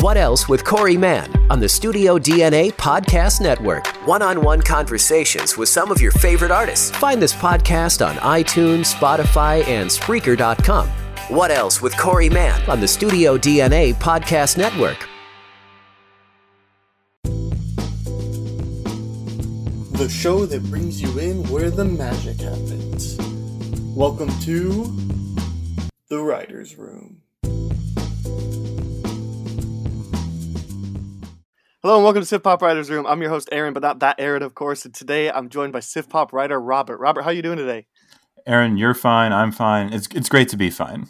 What Else with Corey Mann on the Studio DNA Podcast Network. One on one conversations with some of your favorite artists. Find this podcast on iTunes, Spotify, and Spreaker.com. What Else with Corey Mann on the Studio DNA Podcast Network. The show that brings you in where the magic happens. Welcome to The Writer's Room. Hello and welcome to Sif Pop Writers Room. I'm your host Aaron, but not that Aaron, of course. And today I'm joined by Sif Pop writer Robert. Robert, how are you doing today? Aaron, you're fine. I'm fine. It's it's great to be fine.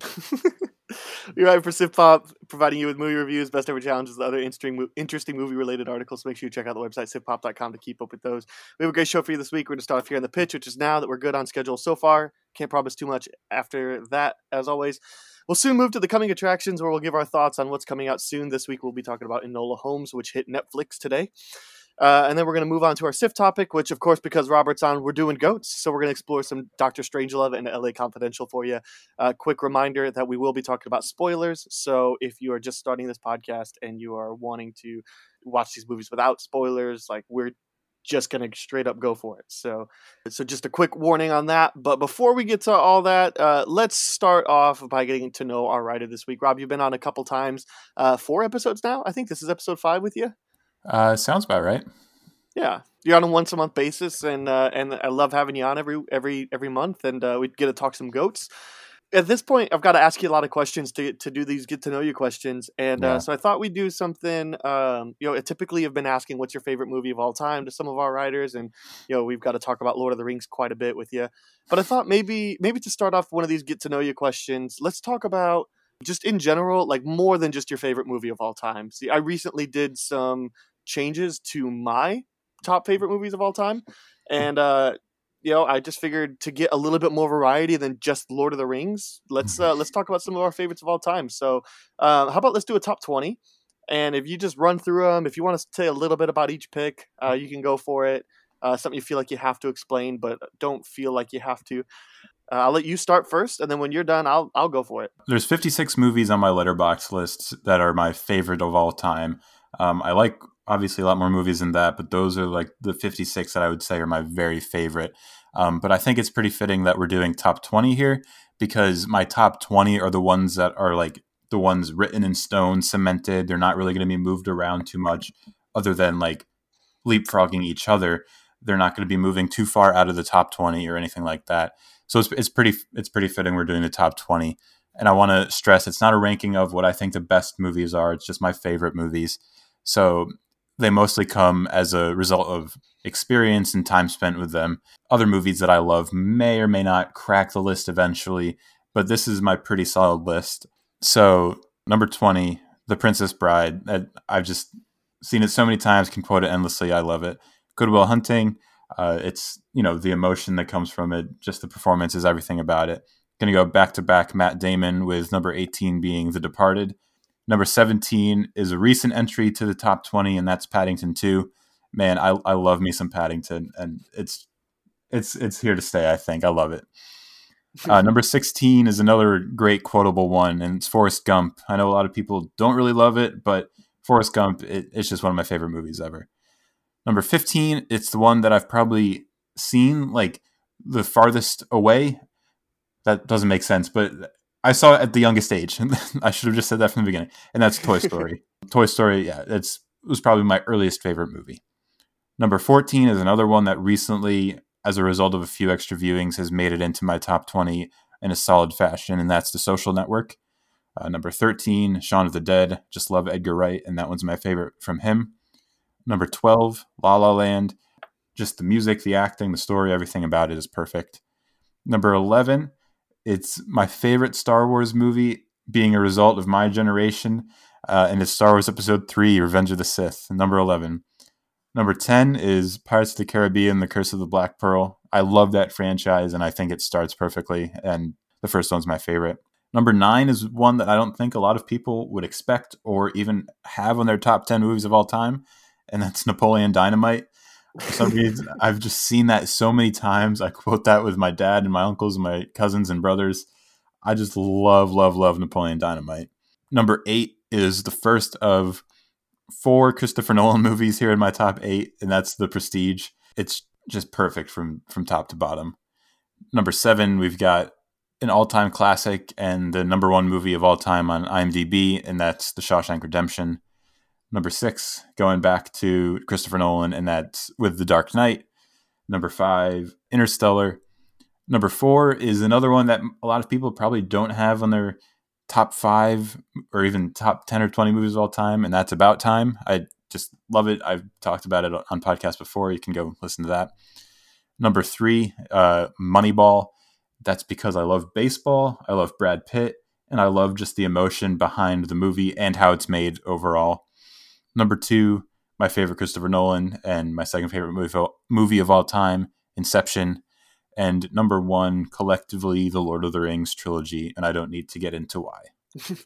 You're right for Sif Pop, providing you with movie reviews, best ever challenges, and other interesting interesting movie related articles. So make sure you check out the website sifpop.com to keep up with those. We have a great show for you this week. We're going to start off here in the pitch, which is now that we're good on schedule so far. Can't promise too much after that, as always. We'll soon move to the coming attractions where we'll give our thoughts on what's coming out soon. This week we'll be talking about Enola Holmes, which hit Netflix today. Uh, and then we're going to move on to our SIF topic, which, of course, because Robert's on, we're doing goats. So we're going to explore some Doctor Strangelove and LA Confidential for you. Uh, quick reminder that we will be talking about spoilers. So if you are just starting this podcast and you are wanting to watch these movies without spoilers, like we're just gonna straight up go for it. So, so just a quick warning on that. But before we get to all that, uh, let's start off by getting to know our writer this week. Rob, you've been on a couple times, uh, four episodes now. I think this is episode five with you. Uh, sounds about right. Yeah, you're on a once a month basis, and uh, and I love having you on every every every month, and uh, we get to talk some goats at this point, I've got to ask you a lot of questions to to do these get to know you questions, and uh, yeah. uh, so I thought we'd do something. Um, you know, typically have been asking what's your favorite movie of all time to some of our writers, and you know we've got to talk about Lord of the Rings quite a bit with you. But I thought maybe maybe to start off one of these get to know you questions, let's talk about just in general, like more than just your favorite movie of all time. See, I recently did some changes to my top favorite movies of all time, and uh, you know, I just figured to get a little bit more variety than just Lord of the Rings. Let's uh, let's talk about some of our favorites of all time. So, uh, how about let's do a top twenty? And if you just run through them, if you want to say a little bit about each pick, uh, you can go for it. Uh, something you feel like you have to explain, but don't feel like you have to. Uh, I'll let you start first, and then when you're done, I'll I'll go for it. There's 56 movies on my Letterboxd list that are my favorite of all time. Um, I like obviously a lot more movies than that, but those are like the 56 that I would say are my very favorite. Um, but I think it's pretty fitting that we're doing top 20 here because my top 20 are the ones that are like the ones written in stone, cemented. They're not really going to be moved around too much other than like leapfrogging each other. They're not going to be moving too far out of the top 20 or anything like that. So it's, it's pretty it's pretty fitting we're doing the top 20. And I want to stress it's not a ranking of what I think the best movies are. It's just my favorite movies. So they mostly come as a result of experience and time spent with them. Other movies that I love may or may not crack the list eventually, but this is my pretty solid list. So, number 20, The Princess Bride. I've just seen it so many times, can quote it endlessly. I love it. Good Will Hunting. Uh, it's, you know, the emotion that comes from it, just the performances, everything about it. Going to go back to back Matt Damon with number 18 being The Departed. Number 17 is a recent entry to the top 20, and that's Paddington 2. Man, I, I love me some Paddington, and it's it's it's here to stay. I think I love it. Uh, number 16 is another great quotable one, and it's Forrest Gump. I know a lot of people don't really love it, but Forrest Gump, it, it's just one of my favorite movies ever. Number 15, it's the one that I've probably seen like the farthest away. That doesn't make sense, but I saw it at the youngest age. I should have just said that from the beginning. And that's Toy Story. Toy Story, yeah, it's it was probably my earliest favorite movie. Number 14 is another one that recently, as a result of a few extra viewings, has made it into my top 20 in a solid fashion, and that's The Social Network. Uh, number 13, Shaun of the Dead. Just love Edgar Wright, and that one's my favorite from him. Number 12, La La Land. Just the music, the acting, the story, everything about it is perfect. Number 11 it's my favorite Star Wars movie, being a result of my generation, uh, and it's Star Wars Episode 3 Revenge of the Sith, number 11. Number 10 is Pirates of the Caribbean The Curse of the Black Pearl. I love that franchise, and I think it starts perfectly, and the first one's my favorite. Number nine is one that I don't think a lot of people would expect or even have on their top 10 movies of all time, and that's Napoleon Dynamite. For some reason, I've just seen that so many times. I quote that with my dad and my uncles and my cousins and brothers. I just love, love, love Napoleon Dynamite. Number eight is the first of four Christopher Nolan movies here in my top eight, and that's The Prestige. It's just perfect from from top to bottom. Number seven, we've got an all-time classic and the number one movie of all time on IMDb, and that's The Shawshank Redemption. Number six, going back to Christopher Nolan, and that's with The Dark Knight. Number five, Interstellar. Number four is another one that a lot of people probably don't have on their top five or even top 10 or 20 movies of all time, and that's About Time. I just love it. I've talked about it on podcast before. You can go listen to that. Number three, uh, Moneyball. That's because I love baseball, I love Brad Pitt, and I love just the emotion behind the movie and how it's made overall. Number two, my favorite Christopher Nolan, and my second favorite movie, movie of all time, Inception. And number one, collectively, the Lord of the Rings trilogy, and I don't need to get into why.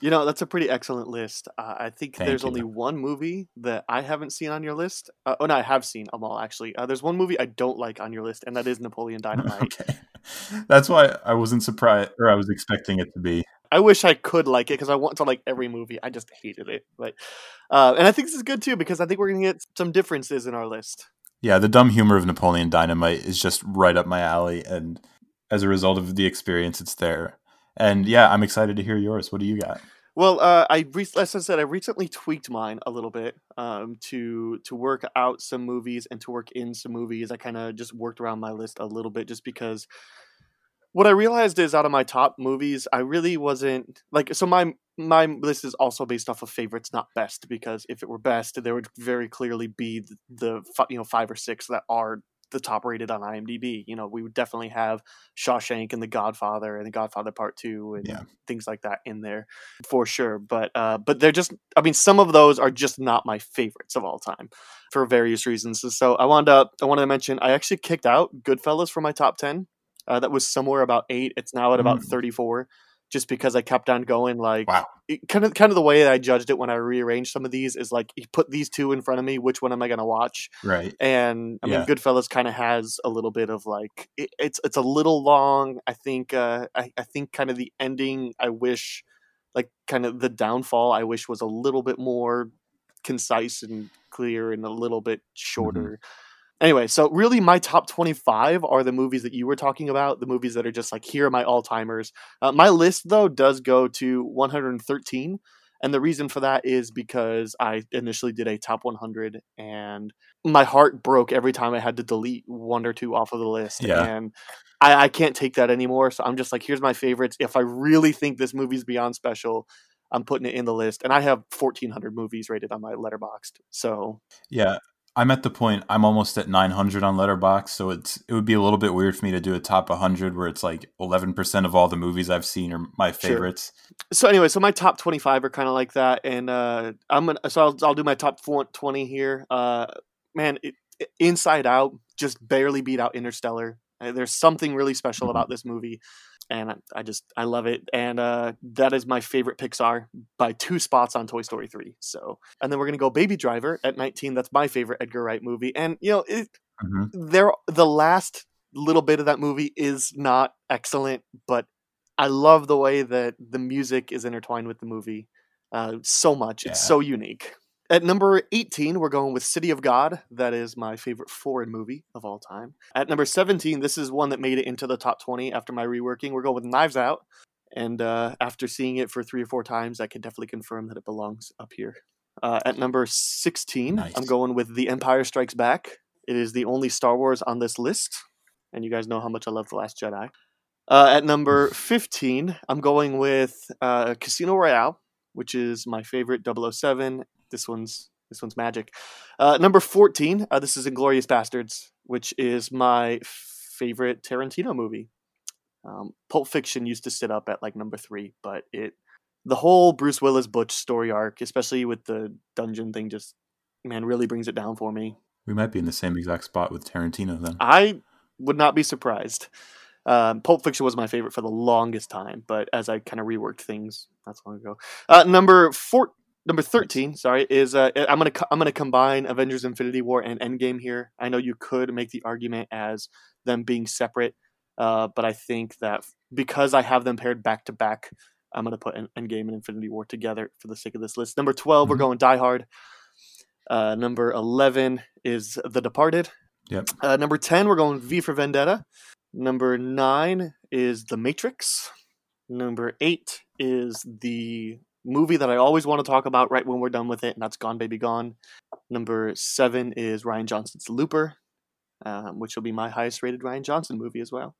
You know, that's a pretty excellent list. Uh, I think Thank there's you. only one movie that I haven't seen on your list. Uh, oh, no, I have seen them all, actually. Uh, there's one movie I don't like on your list, and that is Napoleon Dynamite. okay. That's why I wasn't surprised, or I was expecting it to be. I wish I could like it because I want to like every movie. I just hated it. But, uh, and I think this is good, too, because I think we're going to get some differences in our list. Yeah, the dumb humor of Napoleon Dynamite is just right up my alley. And as a result of the experience, it's there. And yeah, I'm excited to hear yours. What do you got? Well, uh, I re- as I said, I recently tweaked mine a little bit um, to to work out some movies and to work in some movies. I kind of just worked around my list a little bit, just because what I realized is out of my top movies, I really wasn't like so. My my list is also based off of favorites, not best, because if it were best, there would very clearly be the, the you know five or six that are the top rated on IMDb. You know, we would definitely have Shawshank and The Godfather and The Godfather Part Two and yeah. things like that in there for sure. But uh, but they're just, I mean, some of those are just not my favorites of all time for various reasons. So I wanted to I wanted to mention I actually kicked out Goodfellas from my top ten. Uh, that was somewhere about eight. It's now at about mm. thirty four just because I kept on going. Like, wow. It, kind of, kind of the way that I judged it when I rearranged some of these is like, he put these two in front of me. Which one am I going to watch? Right. And I yeah. mean, Goodfellas kind of has a little bit of like, it, it's it's a little long. I think. Uh, I, I think kind of the ending. I wish, like, kind of the downfall. I wish was a little bit more concise and clear and a little bit mm-hmm. shorter. Mm-hmm anyway, so really my top 25 are the movies that you were talking about, the movies that are just like here are my all-timers. Uh, my list though does go to 113 and the reason for that is because I initially did a top 100 and my heart broke every time I had to delete one or two off of the list. Yeah. And I, I can't take that anymore. So I'm just like, here's my favorites. If I really think this movie's beyond special, I'm putting it in the list. And I have 1,400 movies rated on my Letterboxd. So yeah, I'm at the point I'm almost at 900 on Letterboxd, so it's it would be a little bit weird for me to do a top 100 where it's like 11% of all the movies I've seen are my favorites. Sure. So anyway, so my top 25 are kind of like that, and uh, I'm gonna so I'll, I'll do my top 20 here. Uh, man, it, Inside Out just barely beat out Interstellar. Uh, there's something really special mm-hmm. about this movie and I just I love it. And uh, that is my favorite Pixar by two spots on Toy Story three. So, and then we're gonna go Baby Driver at 19. That's my favorite Edgar Wright movie. And you know, it, mm-hmm. there the last little bit of that movie is not excellent, but I love the way that the music is intertwined with the movie uh, so much. Yeah. It's so unique. At number 18, we're going with City of God. That is my favorite foreign movie of all time. At number 17, this is one that made it into the top 20 after my reworking. We're going with Knives Out. And uh, after seeing it for three or four times, I can definitely confirm that it belongs up here. Uh, at number 16, nice. I'm going with The Empire Strikes Back. It is the only Star Wars on this list. And you guys know how much I love The Last Jedi. Uh, at number 15, I'm going with uh, Casino Royale, which is my favorite 007 this one's this one's magic. Uh, number fourteen. Uh, this is Inglourious Basterds, which is my favorite Tarantino movie. Um, Pulp Fiction used to sit up at like number three, but it the whole Bruce Willis Butch story arc, especially with the dungeon thing, just man really brings it down for me. We might be in the same exact spot with Tarantino then. I would not be surprised. Um, Pulp Fiction was my favorite for the longest time, but as I kind of reworked things, that's long ago. Uh, number four, number 13 sorry is uh, i'm gonna i'm gonna combine avengers infinity war and endgame here i know you could make the argument as them being separate uh, but i think that because i have them paired back to back I'm going to put Endgame and Infinity War together for the sake of this list. Number 12, Mhm. we're going Die Hard. Uh, number 11 is The Departed. Yep. Uh, number 10, we're going V for Vendetta. Number 9 is The Matrix. Number 8 is the movie that I always want to talk about right when we're done with it, and that's Gone Baby Gone. Number 7 is Rian Johnson's Looper, um, which will be my highest rated Rian Johnson movie as well.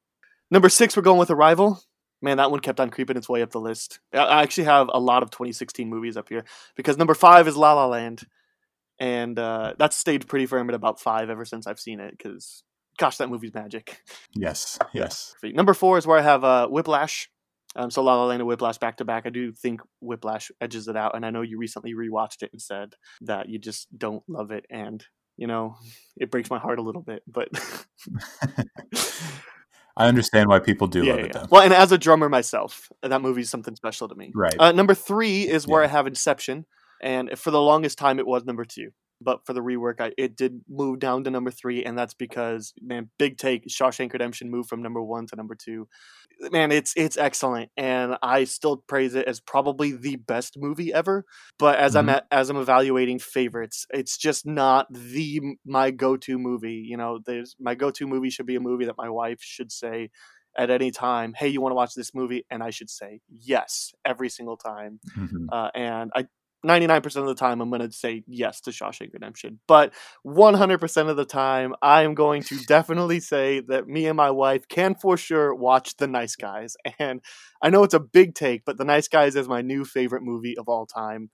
Number 6, we're going with Arrival. Man, that one kept on creeping its way up the list. I- actually have a lot of 2016 movies up here because number 5 is La La Land and uh, that's stayed pretty firm at about five ever since I've seen it. Because, gosh, that movie's magic. Yes, yes. Number four is where I have uh, Whiplash. Um, so La La Land and Whiplash back to back. I do think Whiplash edges it out, and I know you recently rewatched it and said that you just don't love it, and you know it breaks my heart a little bit. But I understand why people do yeah, love yeah, it though. Well, and as a drummer myself, that movie's something special to me. Right. Uh, number three is where Yeah. I have Inception, and for the longest time it was number two. But for the rework, I, it did move down to number three, and that's because man, big take. Shawshank Redemption moved from number one to number two. Man, it's it's excellent, and I still praise it as probably the best movie ever. But as I'm Mhm. at, as I'm evaluating favorites, it's just not the my go to movie. You know, there's my go to movie should be a movie that my wife should say at any time, "Hey, you want to watch this movie?" and I should say yes every single time. Mhm. Uh, and I 99% of the time I'm going to say yes to Shawshank Redemption. But 100% of the time I am going to definitely say that me and my wife can for sure watch The Nice Guys. And I know it's a big take, but The Nice Guys is my new favorite movie of all time.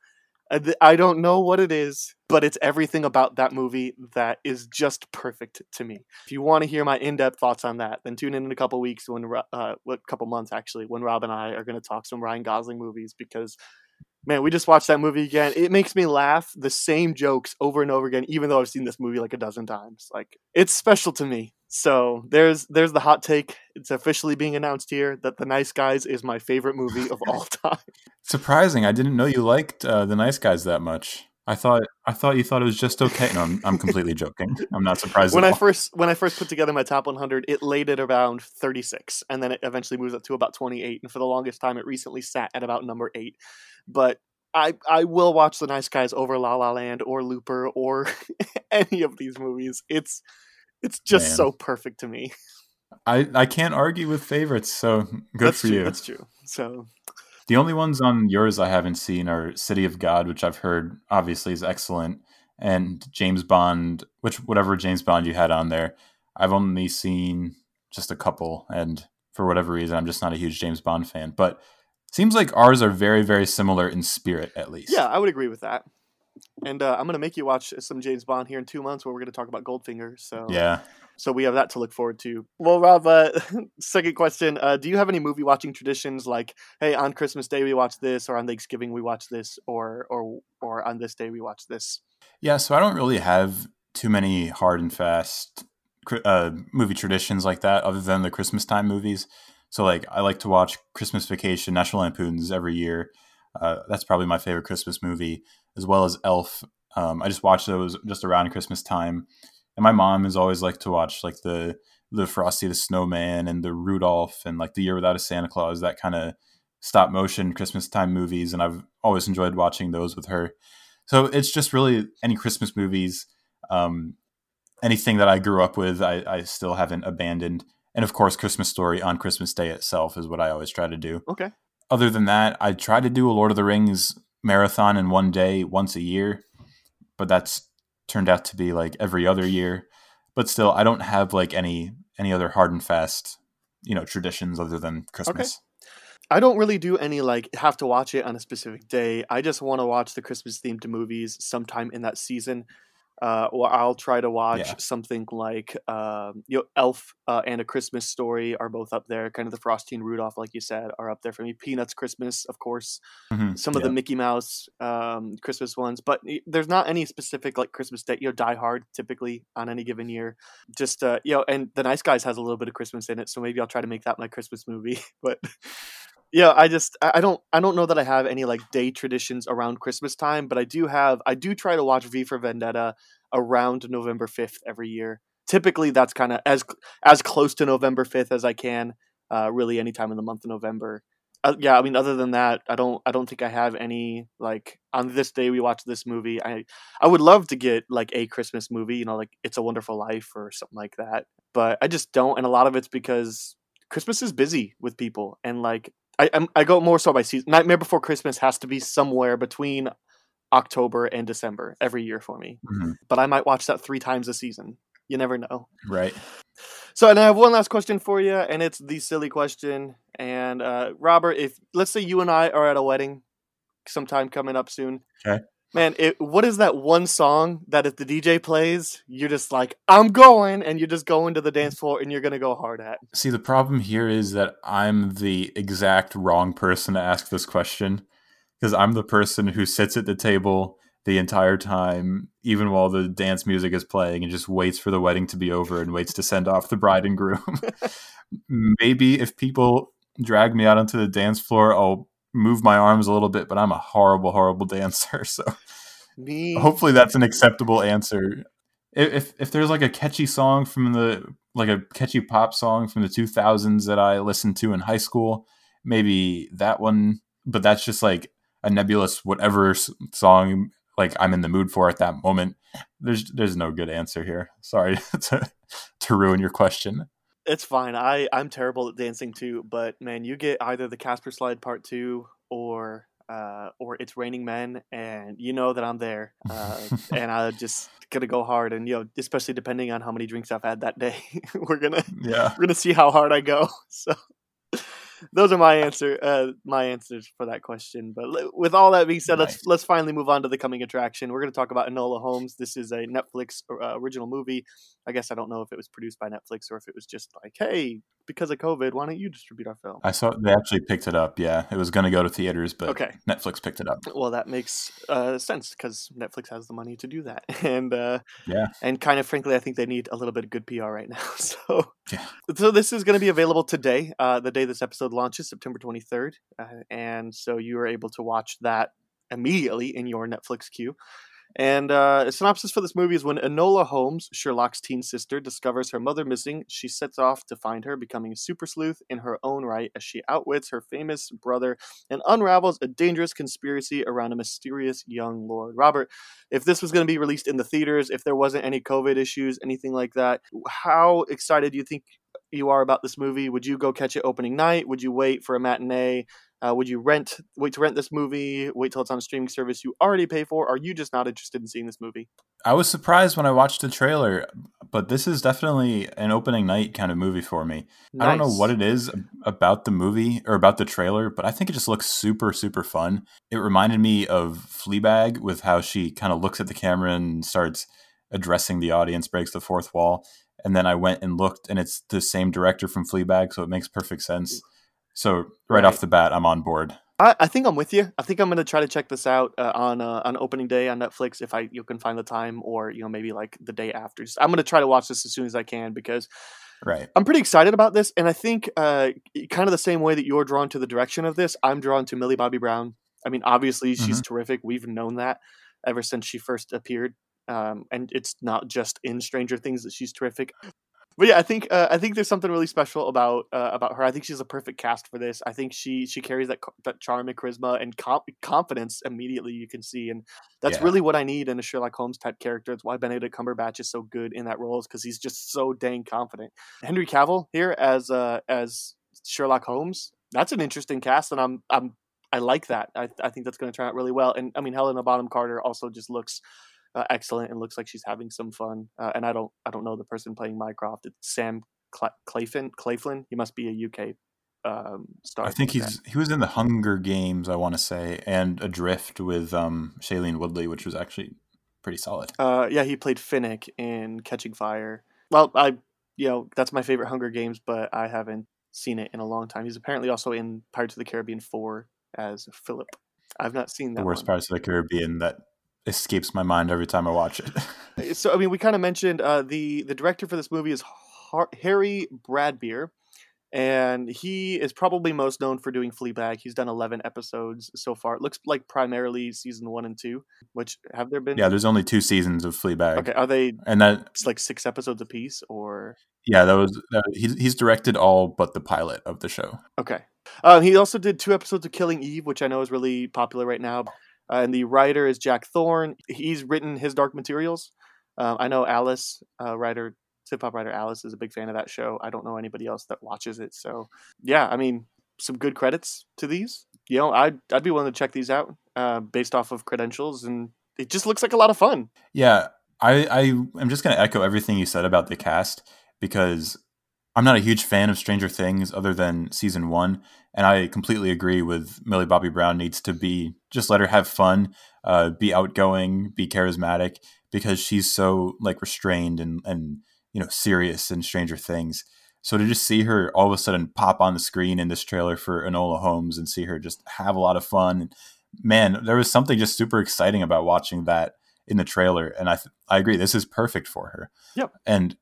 I don't know what it is, but it's everything about that movie that is just perfect to me. If you want to hear my in-depth thoughts on that, then tune in in a couple weeks when, uh, a couple months actually, when Rob and I are going to talk some Ryan Gosling movies because man, we just watched that movie again. It makes me laugh the same jokes over and over again, even though I've seen this movie like a dozen times. Like it's special to me. So there's there's the hot take. It's officially being announced here that The Nice Guys is my favorite movie of all time. Surprising. I didn't know you liked uh, the Nice Guys that much. I thought I thought you thought it was just okay. No, I'm, I'm completely joking. I'm not surprised. when at I all. first when I first put together my top 100, it laid at around 36, and then it eventually moves up to about 28. And for the longest time, it recently sat at about number eight. But I I will watch The Nice Guys over La La Land or Looper or any of these movies. It's it's just Man. so perfect to me. I, I can't argue with favorites, so good that's for true. you. That's true. So The only ones on yours I haven't seen are City of God, which I've heard obviously is excellent, and James Bond, which whatever James Bond you had on there, I've only seen just a couple, and for whatever reason, I'm just not a huge James Bond fan. But seems like ours are very, very similar in spirit, at least. yeah, I would agree with that. And uh, I'm gonna make you watch some James Bond here in two months, where we're gonna talk about Goldfinger. So Yeah. So we have that to look forward to. Well, Rob, uh, second question: uh, Do you have any movie watching traditions like, hey, on Christmas Day we watch this, or on Thanksgiving we watch this, or or or on this day we watch this? Yeah, so I don't really have too many hard and fast uh, movie traditions like that, other than the Christmas time movies. So, like, I like to watch Christmas Vacation, National Lampoons every year. Uh, that's probably my favorite Christmas movie, as well as Elf. Um, I just watch those just around Christmas time. And my mom has always liked to watch like the the Frosty the Snowman and the Rudolph and like the Year Without a Santa Claus, that kind of stop motion Christmas time movies, and I've always enjoyed watching those with her. So it's just really any Christmas movies, um, anything that I grew up with, I, I still haven't abandoned. And of course, Christmas Story on Christmas Day itself is what I always try to do. Okay, Other than that, I try to do a Lord of the Rings marathon in one day once a year, but that's turned out to be like every other year. But still, I don't have like any any other hard and fast, you know, traditions other than Christmas. I don't really do any like have to watch it on a specific day. I just want to watch the Christmas themed movies sometime in that season. Uh, or I'll try to watch Yeah. something like um, you know, Elf uh, and A Christmas Story are both up there. Kind of the Frosty and Rudolph, like you said, are up there for me. Peanuts Christmas, of course. Mhm. some of the Mickey Mouse um, Christmas ones, but there's not any specific like Christmas day. You know, Die Hard typically on any given year. Just uh, you know, and The Nice Guys has a little bit of Christmas in it, so maybe I'll try to make that my Christmas movie. but yeah, I just I don't I don't know that I have any like day traditions around Christmas time, but I do have I do try to watch V for Vendetta around November fifth every year. Typically, that's kind of as as close to November fifth as I can. Uh, really, any time in the month of November uh, yeah, I mean, other than that, I don't I don't think I have any like on this day we watch this movie. I I would love to get like a Christmas movie, you know, like It's a Wonderful Life or something like that, but I just don't, and a lot of it's because Christmas is busy with people, and like I I'm, I go more so by season. Nightmare Before Christmas has to be somewhere between October and December every year for me, Mhm. but I might watch that three times a season. You never know. Right. So, and I have one last question for you, and it's the silly question. And uh, Robert, if let's say you and I are at a wedding sometime coming up soon, Okay. Man, it, what is that one song that if the DJ plays, you're just like, I'm going, and you're just going to the dance floor and you're gonna go hard at? See, the problem here is that I'm the exact wrong person to ask this question because I'm the person who sits at the table the entire time, even while the dance music is playing, and just waits for the wedding to be over and waits to send off the bride and groom. Maybe if people drag me out onto the dance floor, I'll move my arms a little bit, but I'm a horrible, horrible dancer. So Me, hopefully that's an acceptable answer. If, if there's like a catchy song from the like a catchy pop song from the 2000s that I listened to in high school, maybe that one. But that's just like a nebulous whatever song like I'm in the mood for at that moment. There's there's no good answer here. Sorry to to ruin your question. it's fine. I I'm terrible at dancing too, but man, you get either the Casper Slide Part Two or uh, or it's Raining Men, and you know that I'm there, uh, and I just gonna go hard, and you know, especially depending on how many drinks I've had that day, we're gonna Yeah. we're gonna see how hard I go. So those are my answer uh, my answers for that question. But li- with all that being said, let's let's finally move on to the coming attraction. We're gonna talk about Enola Holmes. This is a Netflix uh, original movie. I guess I don't know if it was produced by Netflix or if it was just like, hey, because of COVID, why don't you distribute our film? I saw they actually picked it up. Yeah, it was going to go to theaters, but Okay. Netflix picked it up. Well, that makes uh, sense because Netflix has the money to do that, and uh, Yeah. and kind of frankly, I think they need a little bit of good PR right now. So, Yeah. so this is going to be available today, uh, the day this episode launches, September twenty third, uh, and so you are able to watch that immediately in your Netflix queue. And uh, a synopsis for this movie is when Enola Holmes, Sherlock's teen sister, discovers her mother missing, she sets off to find her, becoming a super sleuth in her own right as she outwits her famous brother and unravels a dangerous conspiracy around a mysterious young lord. Robert, if this was going to be released in the theaters, if there wasn't any COVID issues, anything like that, how excited do you think you are about this movie? Would you go catch it opening night? Would you wait for a matinee? Uh, would you rent wait to rent this movie? Wait till it's on a streaming service you already pay for? Are you just not interested in seeing this movie? I was surprised when I watched the trailer, but this is definitely an opening night kind of movie for me. I don't know what it is about the movie or about the trailer, but I think it just looks super, super fun. It reminded me of Fleabag with how she kind of looks at the camera and starts addressing the audience, breaks the fourth wall. And then I went and looked, and it's the same director from Fleabag, so it makes perfect sense. So right, Right. off the bat, I'm on board. I, I think I'm with you. I think I'm gonna try to check this out uh, on uh, on opening day on Netflix if I you can find the time, or you know maybe like the day after. Just- I'm gonna try to watch this as soon as I can because Right. I'm pretty excited about this, and I think uh, kind of the same way that you're drawn to the direction of this, I'm drawn to Millie Bobby Brown. I mean, obviously she's terrific. We've known that ever since she first appeared, um, and it's not just in Stranger Things that she's terrific. But yeah, I think uh, I think there's something really special about uh, about her. I think she's a perfect cast for this. I think she she carries that that charm and charisma and comp- confidence immediately. You can see, and that's Yeah. really what I need in a Sherlock Holmes type character. It's why Benedict Cumberbatch is so good in that role, is because he's just so dang confident. Henry Cavill here as uh, as Sherlock Holmes. That's an interesting cast, and I'm I'm I like that. I I think that's going to turn out really well. And I mean, Helena Bonham Carter also just looks uh, excellent and looks like she's having some fun. Uh, and I don't I don't know the person playing Mycroft. It's Sam Cla- Claflin. Claflin. He must be a UK um, star. I think he's he was in the Hunger Games, I want to say, and Adrift with um, Shailene Woodley, which was actually pretty solid. Uh, yeah, he played Finnick in Catching Fire. Well, I, you know, that's my favorite Hunger Games, but I haven't seen it in a long time. He's apparently also in Pirates of the Caribbean 4 as Philip. I've not seen that the worst one. parts of the Caribbean that escapes my mind every time I watch it. So, I mean, we kind of mentioned uh, the the director for this movie is Har- Harry Bradbeer, and he is probably most known for doing Fleabag. He's done 11 episodes so far. It looks like primarily season one and two, which have there been? yeah, there's only two seasons of Fleabag, Okay, are they and that just like six episodes apiece, or yeah, that was that, he's he's directed all but the pilot of the show. Okay. Uh, he also did two episodes of Killing Eve, which I know is really popular right now. Uh, and the writer is Jack Thorne. He's written his Dark Materials. Um, I know Alice, uh, writer, hip hop writer Alice, is a big fan of that show. I don't know anybody else that watches it. So, yeah, I mean, some good credits to these. You know, I'd, I'd be willing to check these out uh, based off of credentials. And it just looks like a lot of fun. Yeah, I, I am just going to echo everything you said about the cast because I'm not a huge fan of Stranger Things other than season one, and I completely agree with Millie Bobby Brown needs to be just let her have fun, uh, be outgoing, be charismatic because she's so like restrained and and you know serious in Stranger Things. So to just see her all of a sudden pop on the screen in this trailer for Enola Holmes and see her just have a lot of fun, man, there was something just super exciting about watching that in the trailer, and I th- I agree this is perfect for her. Yep. And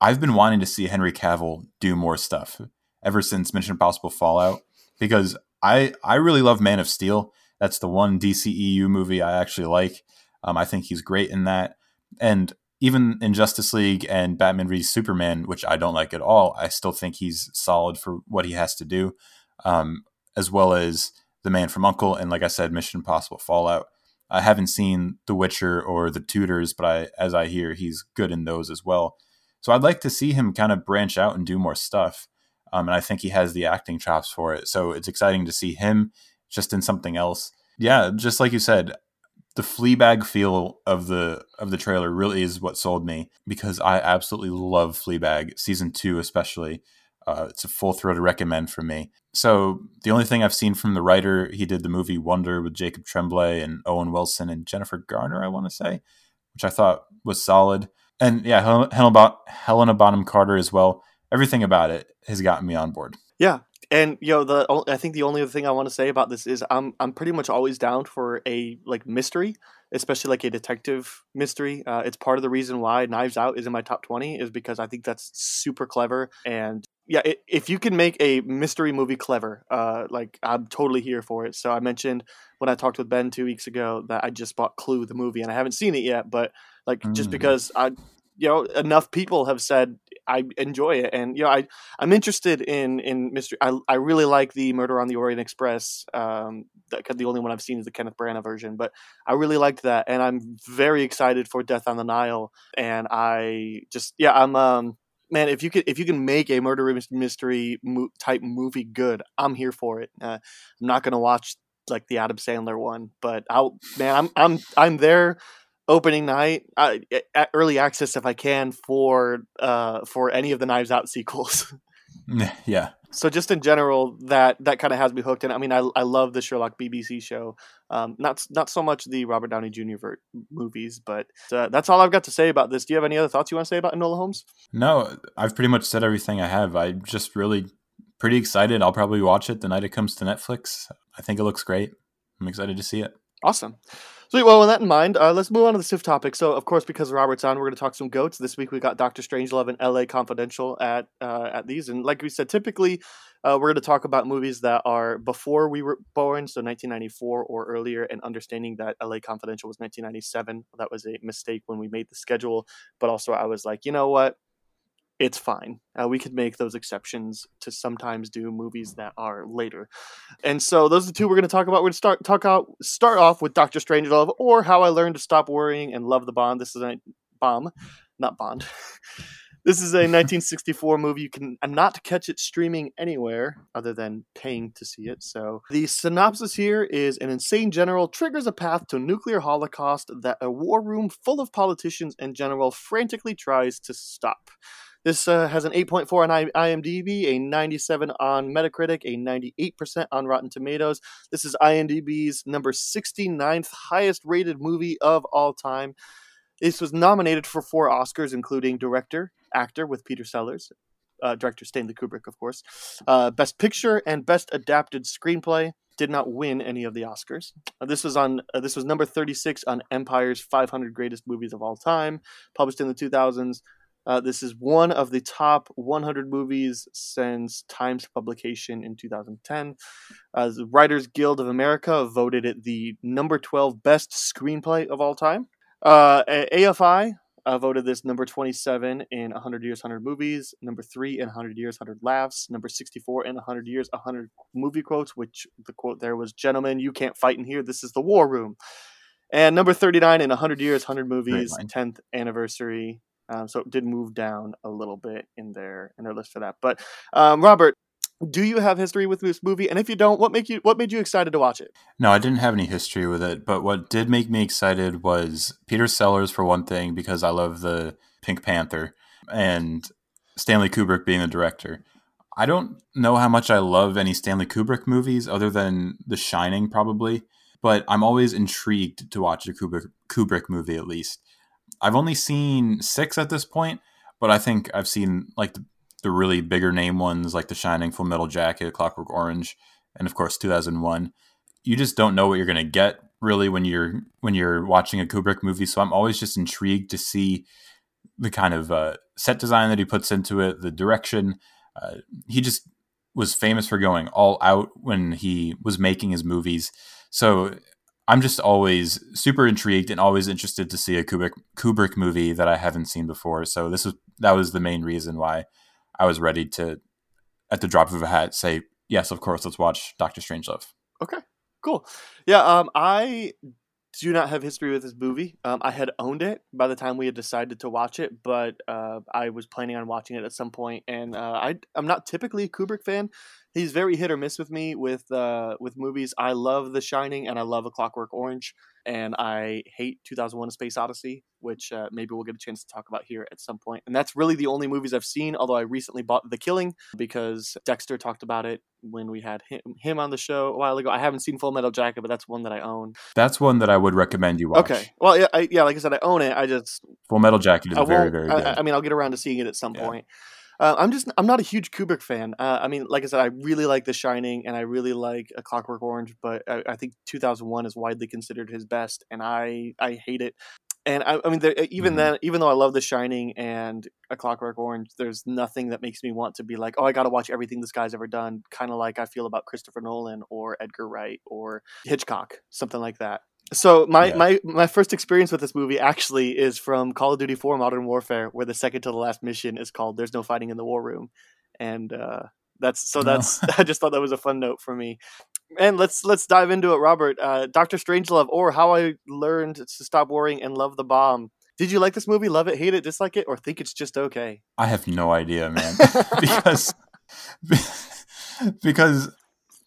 I've been wanting to see Henry Cavill do more stuff ever since Mission Impossible Fallout because I I really love Man of Steel. That's the one DCEU movie I actually like. Um, I think he's great in that, and even in Justice League and Batman v Superman, which I don't like at all, I still think he's solid for what he has to do, um, as well as The Man from Uncle and, like I said, Mission Impossible Fallout. I haven't seen The Witcher or The Tudors, but I, as I hear, he's good in those as well. So I'd like to see him kind of branch out and do more stuff. Um, and I think he has the acting chops for it. So it's exciting to see him just in something else. Yeah, just like you said, the Fleabag feel of the of the trailer really is what sold me because I absolutely love Fleabag season two, especially. Uh, it's a full throated recommend for me. So the only thing I've seen from the writer, he did the movie Wonder with Jacob Tremblay and Owen Wilson and Jennifer Garner, I want to say, which I thought was solid and yeah, Helena Helena Bonham Carter as well. Everything about it has gotten me on board. Yeah, and you know the I think the only other thing I want to say about this is I'm I'm pretty much always down for a like mystery, especially like a detective mystery. Uh, it's part of the reason why Knives Out is in my top twenty is because I think that's super clever and yeah, it, if you can make a mystery movie clever, uh, like I'm totally here for it. So I mentioned when I talked with Ben two weeks ago that I just bought Clue the movie and I haven't seen it yet, but like mm. just because I, you know, enough people have said I enjoy it, and you know, I I'm interested in in mystery. I I really like the Murder on the Orient Express. Um, that, the only one I've seen is the Kenneth Branagh version, but I really liked that, and I'm very excited for Death on the Nile. And I just yeah, I'm um man, if you could if you can make a murder mystery mo- type movie good, I'm here for it. Uh, I'm not gonna watch like the Adam Sandler one, but I'll man, I'm I'm I'm there opening night uh, early access if I can for uh for any of the Knives Out sequels. yeah. So just in general, that that kind of has me hooked. And I mean, I I love the Sherlock BBC show. Um, not not so much the Robert Downey Jr. Ver- movies, but uh, that's all I've got to say about this. Do you have any other thoughts you want to say about Enola Holmes? No, I've pretty much said everything I have. I'm just really pretty excited. I'll probably watch it the night it comes to Netflix. I think it looks great. I'm excited to see it. Awesome. Sweet. Well, with that in mind, uh, let's move on to the SIFF topic. So, of course, because Robert's on, we're going to talk some goats. This week we got Doctor Strangelove and L.A. Confidential at uh, at these, and like we said, typically uh, we're going to talk about movies that are before we were born, so 1994 or earlier, and understanding that L.A. Confidential was 1997. That was a mistake when we made the schedule, but also I was like, you know what? It's fine. Uh, we could make those exceptions to sometimes do movies that are later. And so those are the two we're going to talk about. We're going to start talk out start off with Doctor Strangelove or How I Learned to Stop Worrying and Love the Bond. This is a bomb, not Bond. this is a 1964 movie. You can not catch it streaming anywhere other than paying to see it. So the synopsis here is an insane general triggers a path to nuclear holocaust that a war room full of politicians and general frantically tries to stop. This uh, has an 8.4 on IMDb, a 97 on Metacritic, a 98% on Rotten Tomatoes. This is IMDb's number 69th highest rated movie of all time. This was nominated for four Oscars, including director, actor with Peter Sellers, uh, director Stanley Kubrick, of course, uh, best picture and best adapted screenplay. Did not win any of the Oscars. Uh, this was on. Uh, this was number 36 on Empire's 500 greatest movies of all time, published in the 2000s. Uh, this is one of the top 100 movies since Times publication in 2010. Uh, the Writers Guild of America voted it the number 12 best screenplay of all time. Uh, AFI I voted this number 27 in 100 Years, 100 Movies, number 3 in 100 Years, 100 Laughs, number 64 in 100 Years, 100 Movie Quotes, which the quote there was, Gentlemen, you can't fight in here. This is the war room. And number 39 in 100 Years, 100 Movies, 10th anniversary. Um, so it did move down a little bit in their in their list for that. But um, Robert, do you have history with this movie? And if you don't, what make you what made you excited to watch it? No, I didn't have any history with it, but what did make me excited was Peter Sellers for one thing because I love the Pink Panther and Stanley Kubrick being the director. I don't know how much I love any Stanley Kubrick movies other than The Shining probably, but I'm always intrigued to watch a Kubrick Kubrick movie at least. I've only seen 6 at this point, but I think I've seen like the the really bigger name ones like The Shining, Full Metal Jacket, Clockwork Orange, and of course 2001. You just don't know what you're going to get really when you're when you're watching a Kubrick movie. So I'm always just intrigued to see the kind of uh, set design that he puts into it, the direction. Uh, he just was famous for going all out when he was making his movies. So I'm just always super intrigued and always interested to see a Kubrick Kubrick movie that I haven't seen before. So this was that was the main reason why I was ready to, at the drop of a hat, say yes, of course, let's watch Doctor Strangelove. Okay, cool. Yeah, um, I do not have history with this movie. Um, I had owned it by the time we had decided to watch it, but uh, I was planning on watching it at some point. And uh, I, I'm not typically a Kubrick fan. He's very hit or miss with me with uh, with movies. I love The Shining and I love A Clockwork Orange and I hate 2001: A Space Odyssey, which uh, maybe we'll get a chance to talk about here at some point. And that's really the only movies I've seen. Although I recently bought The Killing because Dexter talked about it when we had him, him on the show a while ago. I haven't seen Full Metal Jacket, but that's one that I own. That's one that I would recommend you watch. Okay. Well, yeah, I, yeah. Like I said, I own it. I just Full Metal Jacket is very, very good. I, I, mean, I'll get around to seeing it at some yeah. point. Uh, I'm just I'm not a huge Kubrick fan. Uh, I mean, like I said, I really like The Shining and I really like A Clockwork Orange, but I, I think 2001 is widely considered his best, and I I hate it. And I, I mean, there, even mm-hmm. then, even though I love The Shining and A Clockwork Orange, there's nothing that makes me want to be like, oh, I got to watch everything this guy's ever done. Kind of like I feel about Christopher Nolan or Edgar Wright or Hitchcock, something like that. So my, yeah. my my first experience with this movie actually is from Call of Duty 4 Modern Warfare, where the second to the last mission is called "There's no fighting in the war room," and uh, that's so that's I just thought that was a fun note for me. And let's let's dive into it, Robert. Uh, Doctor Strangelove, or How I Learned to Stop Worrying and Love the Bomb. Did you like this movie? Love it, hate it, dislike it, or think it's just okay? I have no idea, man. because because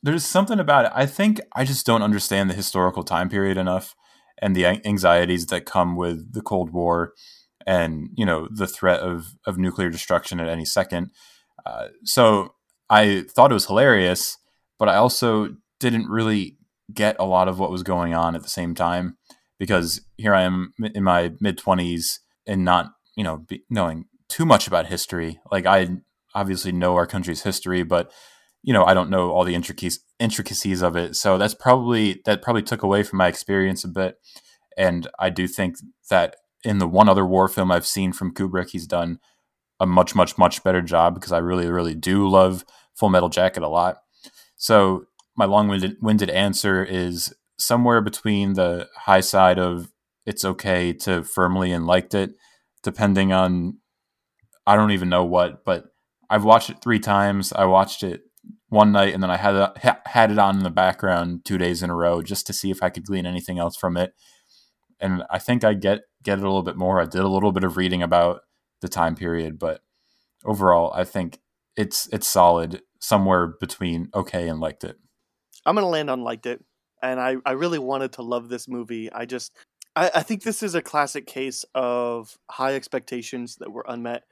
there's something about it. I think I just don't understand the historical time period enough and the anxieties that come with the Cold War and you know the threat of of nuclear destruction at any second. Uh, so I thought it was hilarious, but I also didn't really get a lot of what was going on at the same time because here I am in my mid twenties and not you know knowing too much about history. Like I obviously know our country's history, but you know, I don't know all the intricacies of it. So that's probably that probably took away from my experience a bit. And I do think that in the one other war film I've seen from Kubrick, he's done a much, much, much better job because I really, really do love Full Metal Jacket a lot. So my long-winded answer is somewhere between the high side of it's okay to firmly and liked it, depending on I don't even know what, but I've watched it three times. I watched it one night, and then I had it, had it on in the background two days in a row just to see if I could glean anything else from it. And I think I get get it a little bit more. I did a little bit of reading about the time period, but overall, I think it's it's solid somewhere between okay and liked it. I'm gonna land on liked it, and I I really wanted to love this movie. I just I, I think this is a classic case of high expectations that were unmet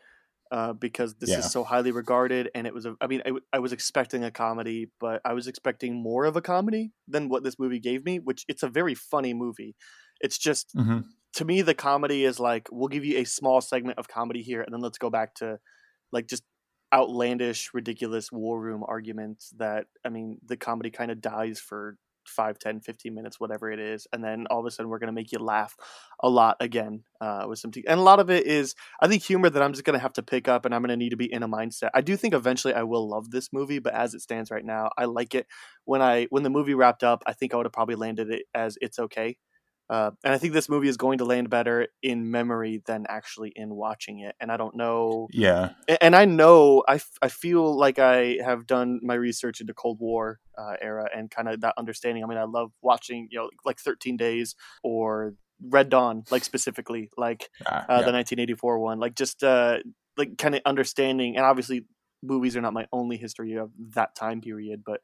uh, because this yeah. is so highly regarded. And it was, a, I mean, I, I, was expecting a comedy, but I was expecting more of a comedy than what this movie gave me. Which it's a very funny movie. It's just mm-hmm. to me, the comedy is like we'll give you a small segment of comedy here, and then let's go back to like just outlandish, ridiculous war room arguments that I mean, the comedy kind of dies for 5 10 15 minutes whatever it is and then all of a sudden we're going to make you laugh a lot again uh, with some t- and a lot of it is i think humor that i'm just going to have to pick up and i'm going to need to be in a mindset. I do think eventually i will love this movie but as it stands right now i like it. When i when the movie wrapped up i think i would have probably landed it as it's okay Uh, and I think this movie is going to land better in memory than actually in watching it. And I don't know. Yeah. And I know I, f- I feel like I have done my research into Cold War uh, era and kind of that understanding. I mean, I love watching you know like 13 Days or Red Dawn, like specifically like Ah, uh, yeah. the 1984 one, like just uh, like kind of understanding. And obviously, movies are not my only history of that time period, but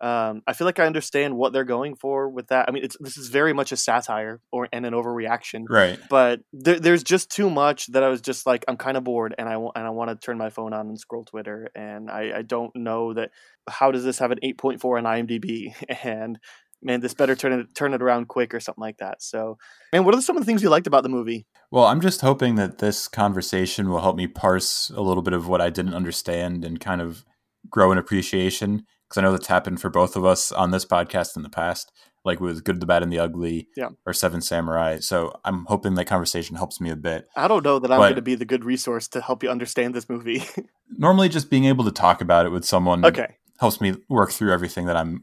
um, I feel like I understand what they're going for with that. I mean, it's this is very much a satire or and an overreaction, Right. but there, there's just too much that I was just like, I'm kind of bored, and I and I want to turn my phone on and scroll Twitter, and I, I don't know that how does this have an 8.4 on IMDb, and man, this better turn it turn it around quick or something like that. So, man, what are some of the things you liked about the movie? Well, I'm just hoping that this conversation will help me parse a little bit of what I didn't understand and kind of grow an appreciation. Because I know that's happened for both of us on this podcast in the past, like with Good, the Bad, and the Ugly Yeah. or Seven Samurai. So I'm hoping that conversation helps me a bit. I don't know that I'm going to be the good resource to help you understand this movie. Normally, just being able to talk about it with someone okay. helps me work through everything that I'm,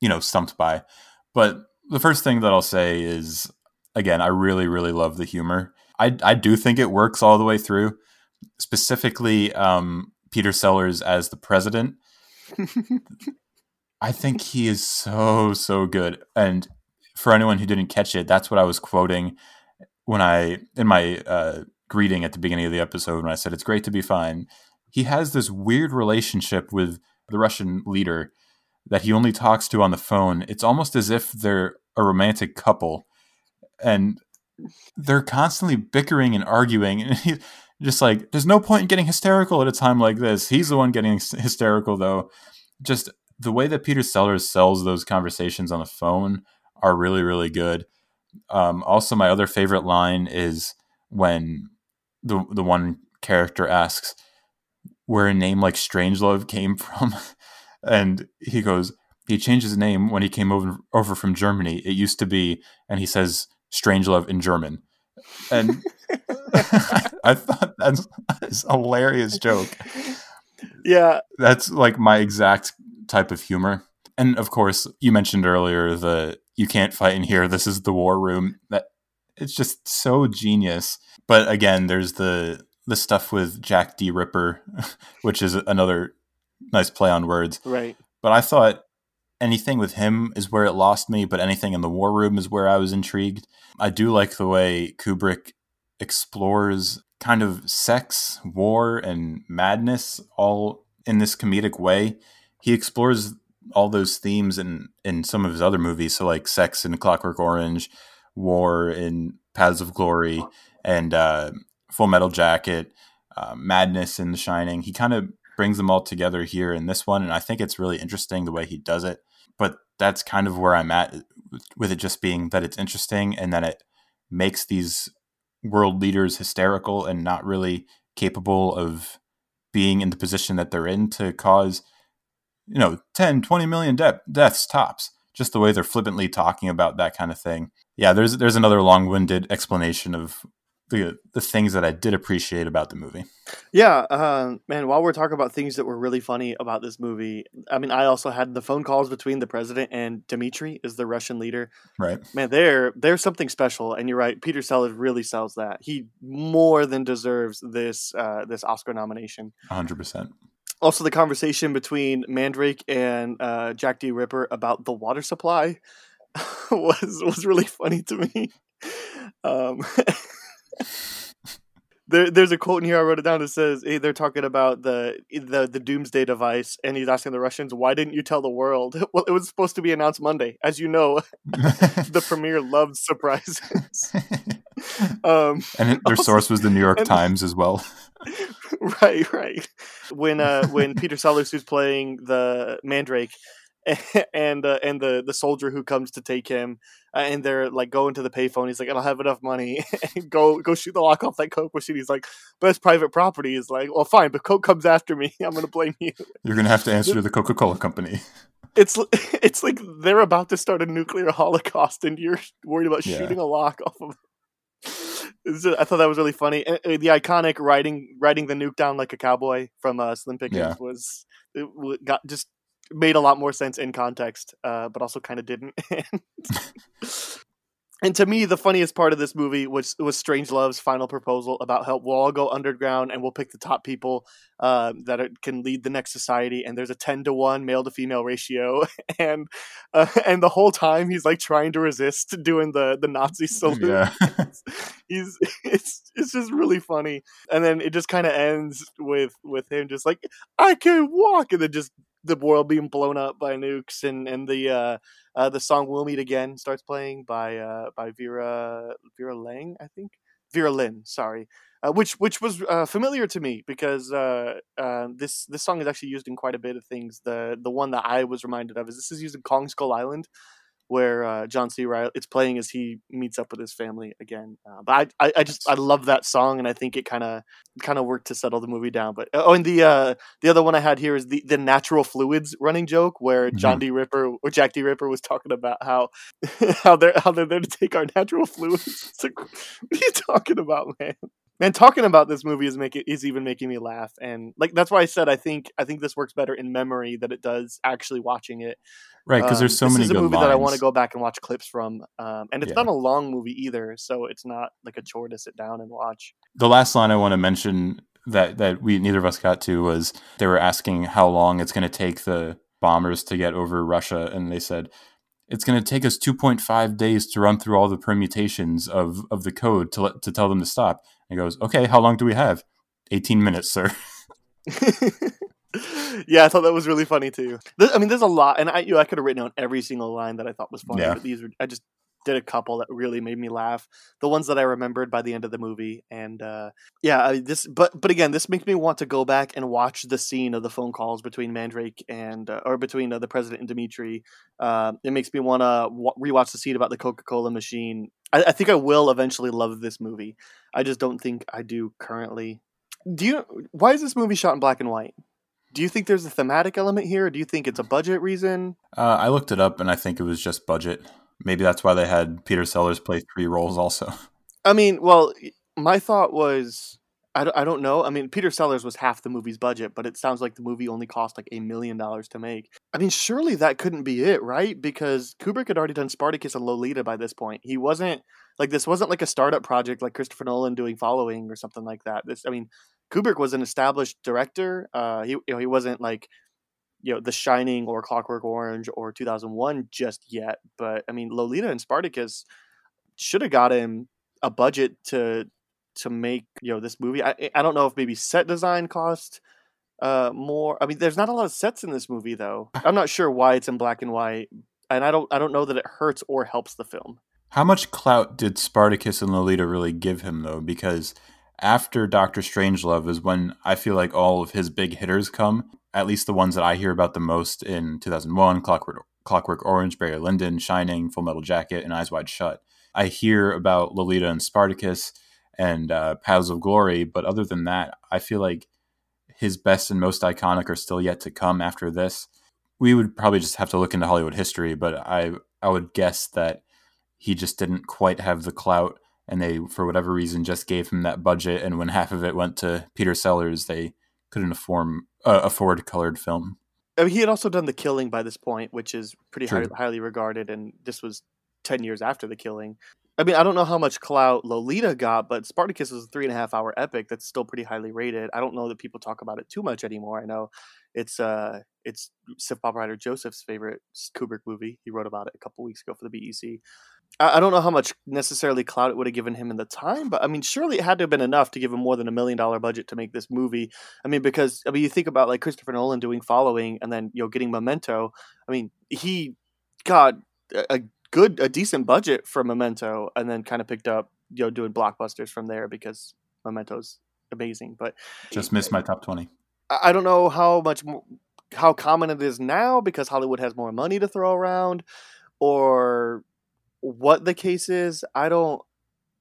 you know, stumped by. But the first thing that I'll say is, again, I really, really love the humor. I, I do think it works all the way through. Specifically, um, Peter Sellers as the president. I think he is so, so good. And for anyone who didn't catch it, that's what I was quoting when I, in my uh, greeting at the beginning of the episode, when I said, it's great to be fine. He has this weird relationship with the Russian leader that he only talks to on the phone. It's almost as if they're a romantic couple. And they're constantly bickering and arguing. And he, just like, there's no point in getting hysterical at a time like this. He's the one getting hysterical, though. Just the way that Peter Sellers sells those conversations on the phone are really, really good. Um, also, my other favorite line is when the the one character asks where a name like Strangelove came from, and he goes, he changed his name when he came over over from Germany. It used to be, and he says Strangelove in German, and I thought that's, that's a hilarious joke. Yeah. That's like my exact type of humor. And of course, you mentioned earlier the you can't fight in here. This is the war room. That it's just so genius. But again, there's the the stuff with Jack D. Ripper, which is another nice play on words. Right. But I thought anything with him is where it lost me, but anything in the war room is where I was intrigued. I do like the way Kubrick explores kind of sex, war, and madness all in this comedic way. He explores all those themes in, in some of his other movies, so like sex in Clockwork Orange, war in Paths of Glory, and uh, Full Metal Jacket, uh, madness in The Shining. He kind of brings them all together here in this one, and I think it's really interesting the way he does it. But that's kind of where I'm at with it just being that it's interesting and that it makes these world leaders hysterical and not really capable of being in the position that they're in to cause you know 10 20 million de- deaths tops just the way they're flippantly talking about that kind of thing. Yeah there's there's another long-winded explanation of the the things that I did appreciate about the movie Yeah, uh, man. While we're talking about things that were really funny about this movie, I mean, I also had the phone calls between the president and Dmitry, is the Russian leader. right Man, there, there's something special, and you're right. Peter Sellers really sells that. He more than deserves this uh, this Oscar nomination. 100% Also, the conversation between Mandrake and uh, Jack D. Ripper about the water supply was was really funny to me. Um, there, there's a quote in here I wrote it down. It says they're talking about the the the doomsday device, and he's asking the Russians, "Why didn't you tell the world?" Well, it was supposed to be announced Monday, as you know. the premier loved surprises. um, and it, their Also- source was the New York and- Times as well right, right. When uh when Peter Sellers who's playing the Mandrake and uh, and the the soldier who comes to take him uh, and they're like going to the payphone he's like I don't have enough money go go shoot the lock off that coke machine he's like but it's private property he's like well fine but coke comes after me I'm gonna blame you you're gonna have to answer to the Coca-Cola company it's it's like they're about to start a nuclear holocaust and you're worried about Yeah. shooting a lock off of just- I thought that was really funny. And, uh, The iconic riding riding the nuke down like a cowboy from uh, Slim Pickens Yeah. was it got just made a lot more sense in context, uh, but also kind of didn't. and to me, the funniest part of this movie was was Strangelove's final proposal about help. we'll all go underground and we'll pick the top people uh, that are, can lead the next society. And there's a ten to one male to female ratio, and uh, and the whole time he's like trying to resist doing the the Nazi salute. Yeah. he's it's it's just really funny. And then it just kind of ends with with him just like I can walk, and then just the world being blown up by nukes and and the uh, uh, the song "We'll Meet Again" starts playing by uh, by Vera Vera Lang, I think Vera Lynn. Sorry, uh, which which was uh, familiar to me because uh, this this song is actually used in quite a bit of things. The the one that I was reminded of is this is used in Kong Skull Island, where uh, John C. Reilly it's playing as he meets up with his family again. Uh, but I, I, I, just I love that song, and I think it kind of kind of worked to settle the movie down. But oh, and the uh, the other one I had here is the the natural fluids running joke, where mm-hmm. John D. Ripper or Jack D. Ripper was talking about how how they're how they're there to take our natural fluids. Like, what are you talking about, man? And talking about this movie is making is even making me laugh and like that's why i said i think i think this works better in memory than it does actually watching it right because um, there's so this many is a movie lines. that i want to go back and watch clips from um, and it's yeah. not a long movie either so it's not like a chore to sit down and watch the last line i want to mention that that we neither of us got to was they were asking how long it's going to take the bombers to get over russia and they said it's going to take us 2.5 days to run through all the permutations of, of the code to let, to tell them to stop. And he goes, okay, how long do we have? 18 minutes, sir. yeah, I thought that was really funny too. I mean, there's a lot, and I you know, I could have written down every single line that I thought was funny, yeah. but these were I just did a couple that really made me laugh. The ones that I remembered by the end of the movie, and uh, yeah, I, this. But but again, this makes me want to go back and watch the scene of the phone calls between Mandrake and uh, or between uh, the president and Dimitri. Uh, it makes me want to w- rewatch the scene about the Coca Cola machine. I, I think I will eventually love this movie. I just don't think I do currently. Do you? Why is this movie shot in black and white? do you think there's a thematic element here? Or do you think it's a budget reason? Uh, I looked it up, and I think it was just budget. Maybe that's why they had Peter Sellers play three roles also. I mean, well, my thought was I don't, I don't know. I mean, Peter Sellers was half the movie's budget, but it sounds like the movie only cost like a million dollars to make. I mean, surely that couldn't be it, right? Because Kubrick had already done Spartacus and Lolita by this point. He wasn't like this wasn't like a startup project like Christopher Nolan doing Following or something like that. This, I mean, Kubrick was an established director. Uh, he you know he wasn't like you know The Shining or Clockwork Orange or 2001 just yet, but I mean Lolita and Spartacus should have got him a budget to to make you know this movie. I I don't know if maybe set design cost uh more. I mean, there's not a lot of sets in this movie though. I'm not sure why it's in black and white, and I don't I don't know that it hurts or helps the film. How much clout did Spartacus and Lolita really give him though? Because after Doctor Strangelove is when I feel like all of his big hitters come at least the ones that I hear about the most in 2001, Clockwork, Clockwork Orange, Barry Lyndon, Shining, Full Metal Jacket, and Eyes Wide Shut. I hear about Lolita and Spartacus and uh, Paths of Glory, but other than that, I feel like his best and most iconic are still yet to come after this. We would probably just have to look into Hollywood history, but I I would guess that he just didn't quite have the clout, and they, for whatever reason, just gave him that budget. And when half of it went to Peter Sellers, they couldn't afford uh, afford colored film. I mean, he had also done The Killing by this point, which is pretty high, highly regarded, and this was ten years after The Killing. I mean, I don't know how much clout Lolita got, but Spartacus is a three and a half hour epic that's still pretty highly rated. I don't know that people talk about it too much anymore. I know it's uh it's Civ Pop writer Joseph's favorite Kubrick movie. He wrote about it a couple weeks ago for the BEC. I don't know how much necessarily clout it would have given him in the time, but I mean, surely it had to have been enough to give him more than a million dollar budget to make this movie. I mean, because I mean, you think about like Christopher Nolan doing Following and then you know getting Memento. I mean, he got a good, a decent budget for Memento, and then kind of picked up you know doing blockbusters from there because Memento's amazing. But just missed my top twenty. I don't know how much how common it is now because Hollywood has more money to throw around, or what the case is, I don't.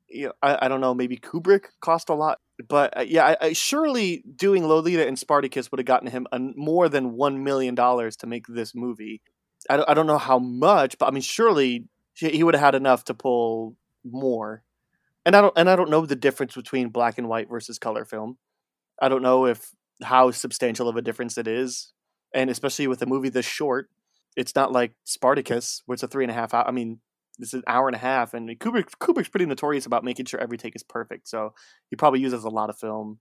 You know, I, I don't know. Maybe Kubrick cost a lot, but uh, yeah, I, I, surely doing Lolita and Spartacus would have gotten him a, more than one million dollars to make this movie. I don't, I don't know how much, but I mean, surely he would have had enough to pull more. And I don't and I don't know the difference between black and white versus color film. I don't know if how substantial of a difference it is, and especially with a movie this short, it's not like Spartacus, where it's a three and a half hour. I mean, this is an hour and a half, and Kubrick Kubrick's pretty notorious about making sure every take is perfect. So he probably uses a lot of film.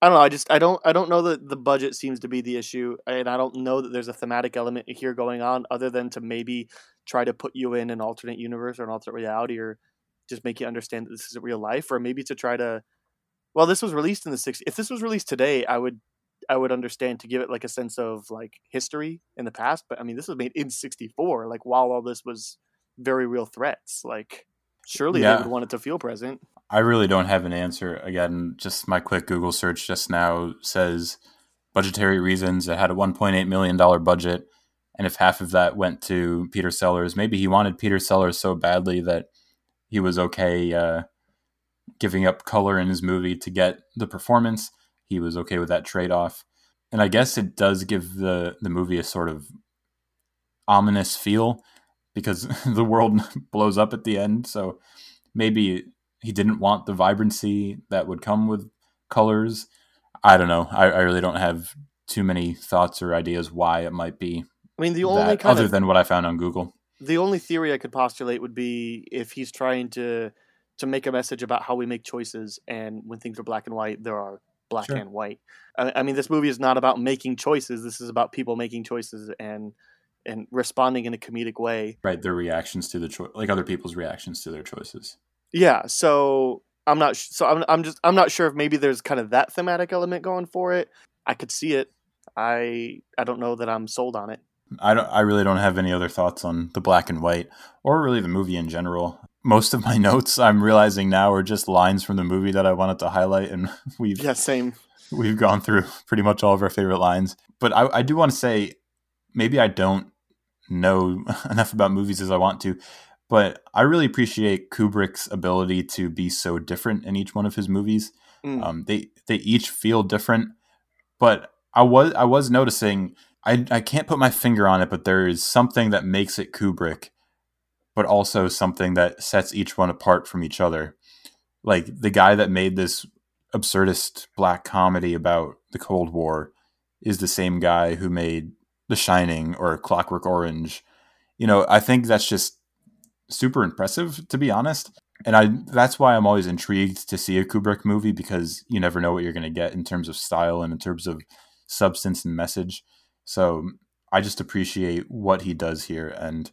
I don't know. I just I don't I don't know that the budget seems to be the issue, and I don't know that there's a thematic element here going on other than to maybe try to put you in an alternate universe or an alternate reality, or just make you understand that this isn't real life, or maybe to try to. Well, this was released in the 60s. If this was released today, I would I would understand to give it like a sense of like history in the past. But I mean, this was made in '64, like while all this was very real threats. Like, surely yeah. they would want it to feel present. I really don't have an answer. Again, just my quick Google search just now says budgetary reasons. It had a 1.8 million dollar budget, and if half of that went to Peter Sellers, maybe he wanted Peter Sellers so badly that he was okay uh, giving up color in his movie to get the performance he was okay with that trade off. And I guess it does give the the movie a sort of ominous feel because the world blows up at the end. So maybe he didn't want the vibrancy that would come with colors. I don't know. I, I really don't have too many thoughts or ideas why it might be. I mean, the only kind other of, than what I found on Google. The only theory I could postulate would be if he's trying to to make a message about how we make choices, and when things are black and white, there are black sure. and white. I, I, mean, this movie is not about making choices. This is about people making choices and and responding in a comedic way. Right, their reactions to the choice, like other people's reactions to their choices. Yeah, so I'm not. So I'm. I'm just. I'm not sure if maybe there's kind of that thematic element going for it. I could see it. I. I don't know that I'm sold on it. I don't. I really don't have any other thoughts on the black and white, or really the movie in general most of my notes I'm realizing now are just lines from the movie that I wanted to highlight, and we've yeah same. We've gone through pretty much all of our favorite lines, but I, I do want to say maybe I don't know enough about movies as I want to, but I really appreciate Kubrick's ability to be so different in each one of his movies. Mm. Um, they they each feel different, but I was I was noticing I I can't put my finger on it, but there is something that makes it Kubrick but also something that sets each one apart from each other. Like the guy that made this absurdist black comedy about the Cold War is the same guy who made The Shining or Clockwork Orange. You know, I think that's just super impressive to be honest. And I that's why I'm always intrigued to see a Kubrick movie because you never know what you're going to get in terms of style and in terms of substance and message. So I just appreciate what he does here and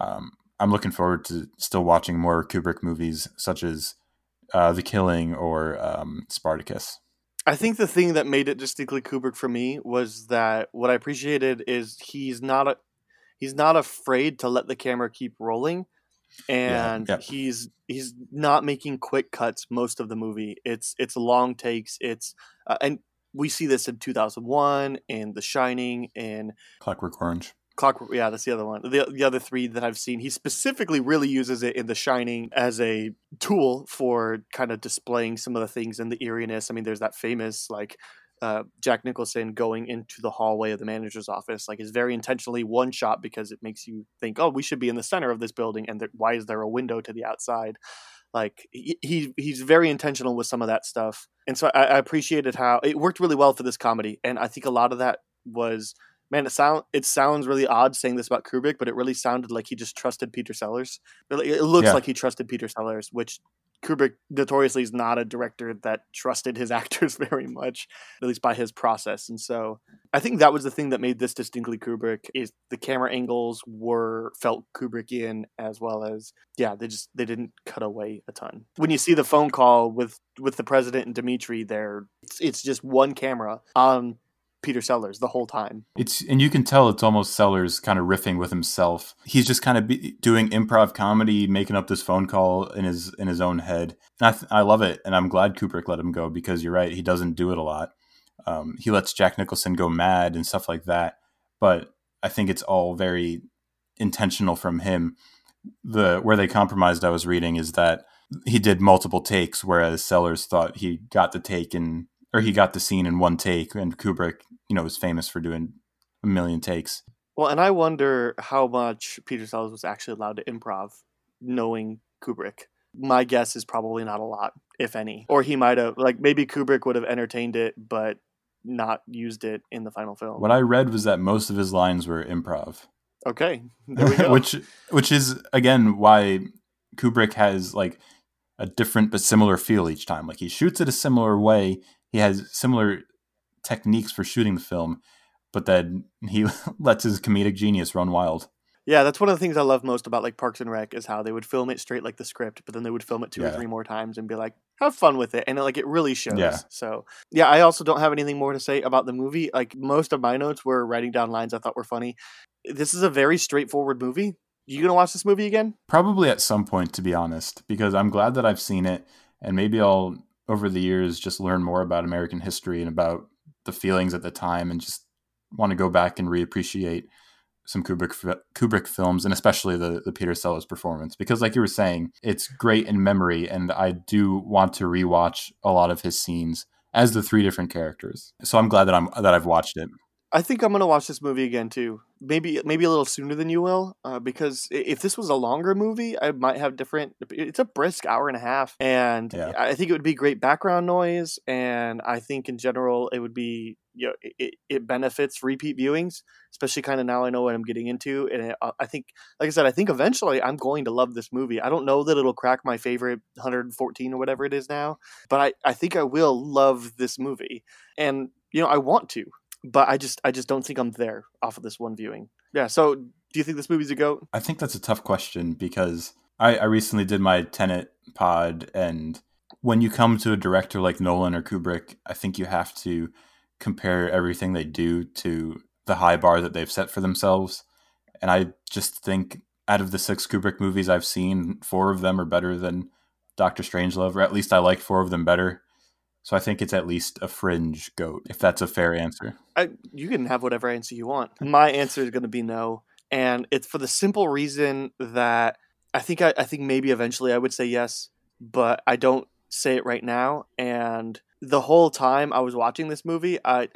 um, I'm looking forward to still watching more Kubrick movies, such as uh, The Killing or um, Spartacus. I think the thing that made it distinctly Kubrick for me was that what I appreciated is he's not a he's not afraid to let the camera keep rolling, and yeah, yeah. he's he's not making quick cuts most of the movie. It's it's long takes. It's uh, and we see this in 2001 in The Shining in Clockwork Orange. Clockwork, yeah, that's the other one. The the other three that I've seen, he specifically really uses it in The Shining as a tool for kind of displaying some of the things in the eeriness. I mean, there's that famous like uh, Jack Nicholson going into the hallway of the manager's office, like is very intentionally one shot because it makes you think, oh, we should be in the center of this building, and why is there a window to the outside? Like he he's very intentional with some of that stuff, and so I, I appreciated how it worked really well for this comedy, and I think a lot of that was man, it sound it sounds really odd saying this about Kubrick, but it really sounded like he just trusted Peter Sellers. It looks yeah. like he trusted Peter Sellers, which Kubrick notoriously is not a director that trusted his actors very much, at least by his process. And so I think that was the thing that made this distinctly Kubrick is the camera angles were felt Kubrickian as well as yeah, they just they didn't cut away a ton. When you see the phone call with with the president and Dimitri there, it's, it's just one camera on Peter Sellers the whole time. It's and you can tell it's almost Sellers kind of riffing with himself. He's just kind of be, doing improv comedy, making up this phone call in his in his own head. And I, I love it, and I'm glad Kubrick let him go because you're right, he doesn't do it a lot. Um, he lets Jack Nicholson go mad and stuff like that, but I think it's all very intentional from him. The where they compromised, I was reading, is that he did multiple takes, whereas Sellers thought he got the take in or he got the scene in one take, and Kubrick, you know, was famous for doing a million takes. Well, and I wonder how much Peter Sellers was actually allowed to improv, knowing Kubrick. My guess is probably not a lot, if any. Or he might have, like, maybe Kubrick would have entertained it, but not used it in the final film. What I read was that most of his lines were improv. Okay, there we go. which which is again why Kubrick has like a different but similar feel each time. Like he shoots it a similar way. He has similar techniques for shooting the film, but then he lets his comedic genius run wild. Yeah, that's one of the things I love most about like Parks and Rec is how they would film it straight like the script, but then they would film it two or three more times and be like, "Have fun with it," and it, like it really shows. Yeah. So yeah, I also don't have anything more to say about the movie. Like most of my notes were writing down lines I thought were funny. This is a very straightforward movie. You gonna watch this movie again? Probably at some point, to be honest, because I'm glad that I've seen it, and maybe I'll over the years just learn more about American history and about the feelings at the time, and just want to go back and reappreciate some Kubrick Kubrick films, and especially the the Peter Sellers performance, because like you were saying, it's great in memory, and I do want to rewatch a lot of his scenes as the three different characters. So I'm glad that I'm that I've watched it. I think I'm gonna watch this movie again too. Maybe maybe a little sooner than you will, uh, because if this was a longer movie, I might have different. It's a brisk hour and a half, and Yeah. I think it would be great background noise. And I think in general, it would be you know it, it benefits repeat viewings, especially kind of now I know what I'm getting into. And it, uh, I think, like I said, I think eventually I'm going to love this movie. I don't know that it'll crack my favorite 114 or whatever it is now, but I I think I will love this movie, and you know I want to but I just I just don't think I'm there off of this one viewing. Yeah. So do you think this movie's a goat? I think that's a tough question because I, I recently did my Tenet pod, and when you come to a director like Nolan or Kubrick, I think you have to compare everything they do to the high bar that they've set for themselves. And I just think out of the six Kubrick movies I've seen, four of them are better than Doctor Strangelove, or at least I like four of them better. So I think it's at least a fringe goat, if that's a fair answer. I, you can have whatever answer you want. My answer is going to be no, and it's for the simple reason that I think I, I think maybe eventually I would say yes, but I don't say it right now. And the whole time I was watching this movie, I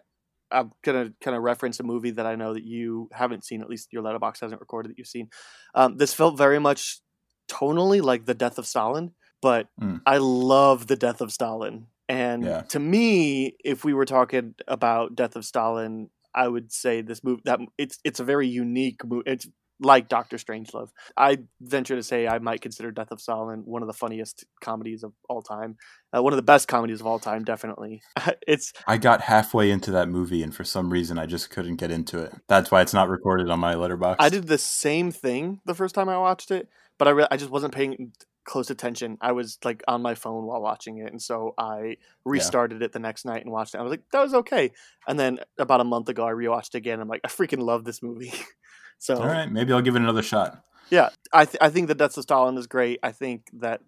I'm gonna kind of reference a movie that I know that you haven't seen, at least your Letterboxd hasn't recorded that you've seen. Um, this felt very much tonally like the death of Stalin, but Mm. I love the death of Stalin. And Yeah. to me, if we were talking about Death of Stalin, I would say this movie that it's it's a very unique movie. It's like Doctor Strangelove. I venture to say I might consider Death of Stalin one of the funniest comedies of all time, uh, one of the best comedies of all time. Definitely, it's I got halfway into that movie, and for some reason, I just couldn't get into it. That's why it's not recorded on my Letterboxd. I did the same thing the first time I watched it, but I re- I just wasn't paying close attention. I was like on my phone while watching it, and so I restarted it the next night and watched it. I was like, that was okay. And then about a month ago, I rewatched it again. I'm like, I freaking love this movie. so All right, maybe I'll give it another shot. yeah, I th- I think that Death of Stalin is great. I think that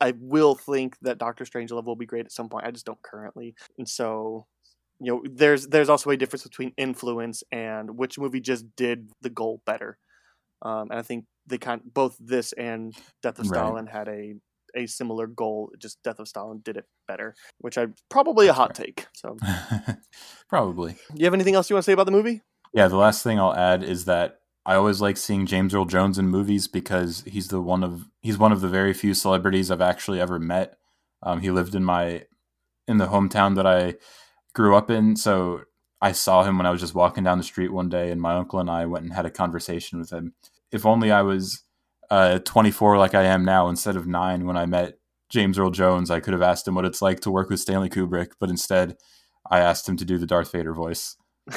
I will think that Doctor Strangelove will be great at some point. I just don't currently, and so you know, there's there's also a difference between influence and which movie just did the goal better. Um, and I think they kind both this and Death of Right. Stalin had a a similar goal. Just Death of Stalin did it better, which I probably a hot fair. take. So, Probably. you have anything else you want to say about the movie? Yeah, the last thing I'll add is that I always like seeing James Earl Jones in movies because he's the one of he's one of the very few celebrities I've actually ever met. Um, he lived in my in the hometown that I grew up in, so I saw him when I was just walking down the street one day, and my uncle and I went and had a conversation with him. If only I was uh, 24 like I am now instead of nine when I met James Earl Jones, I could have asked him what it's like to work with Stanley Kubrick, but instead I asked him to do the Darth Vader voice.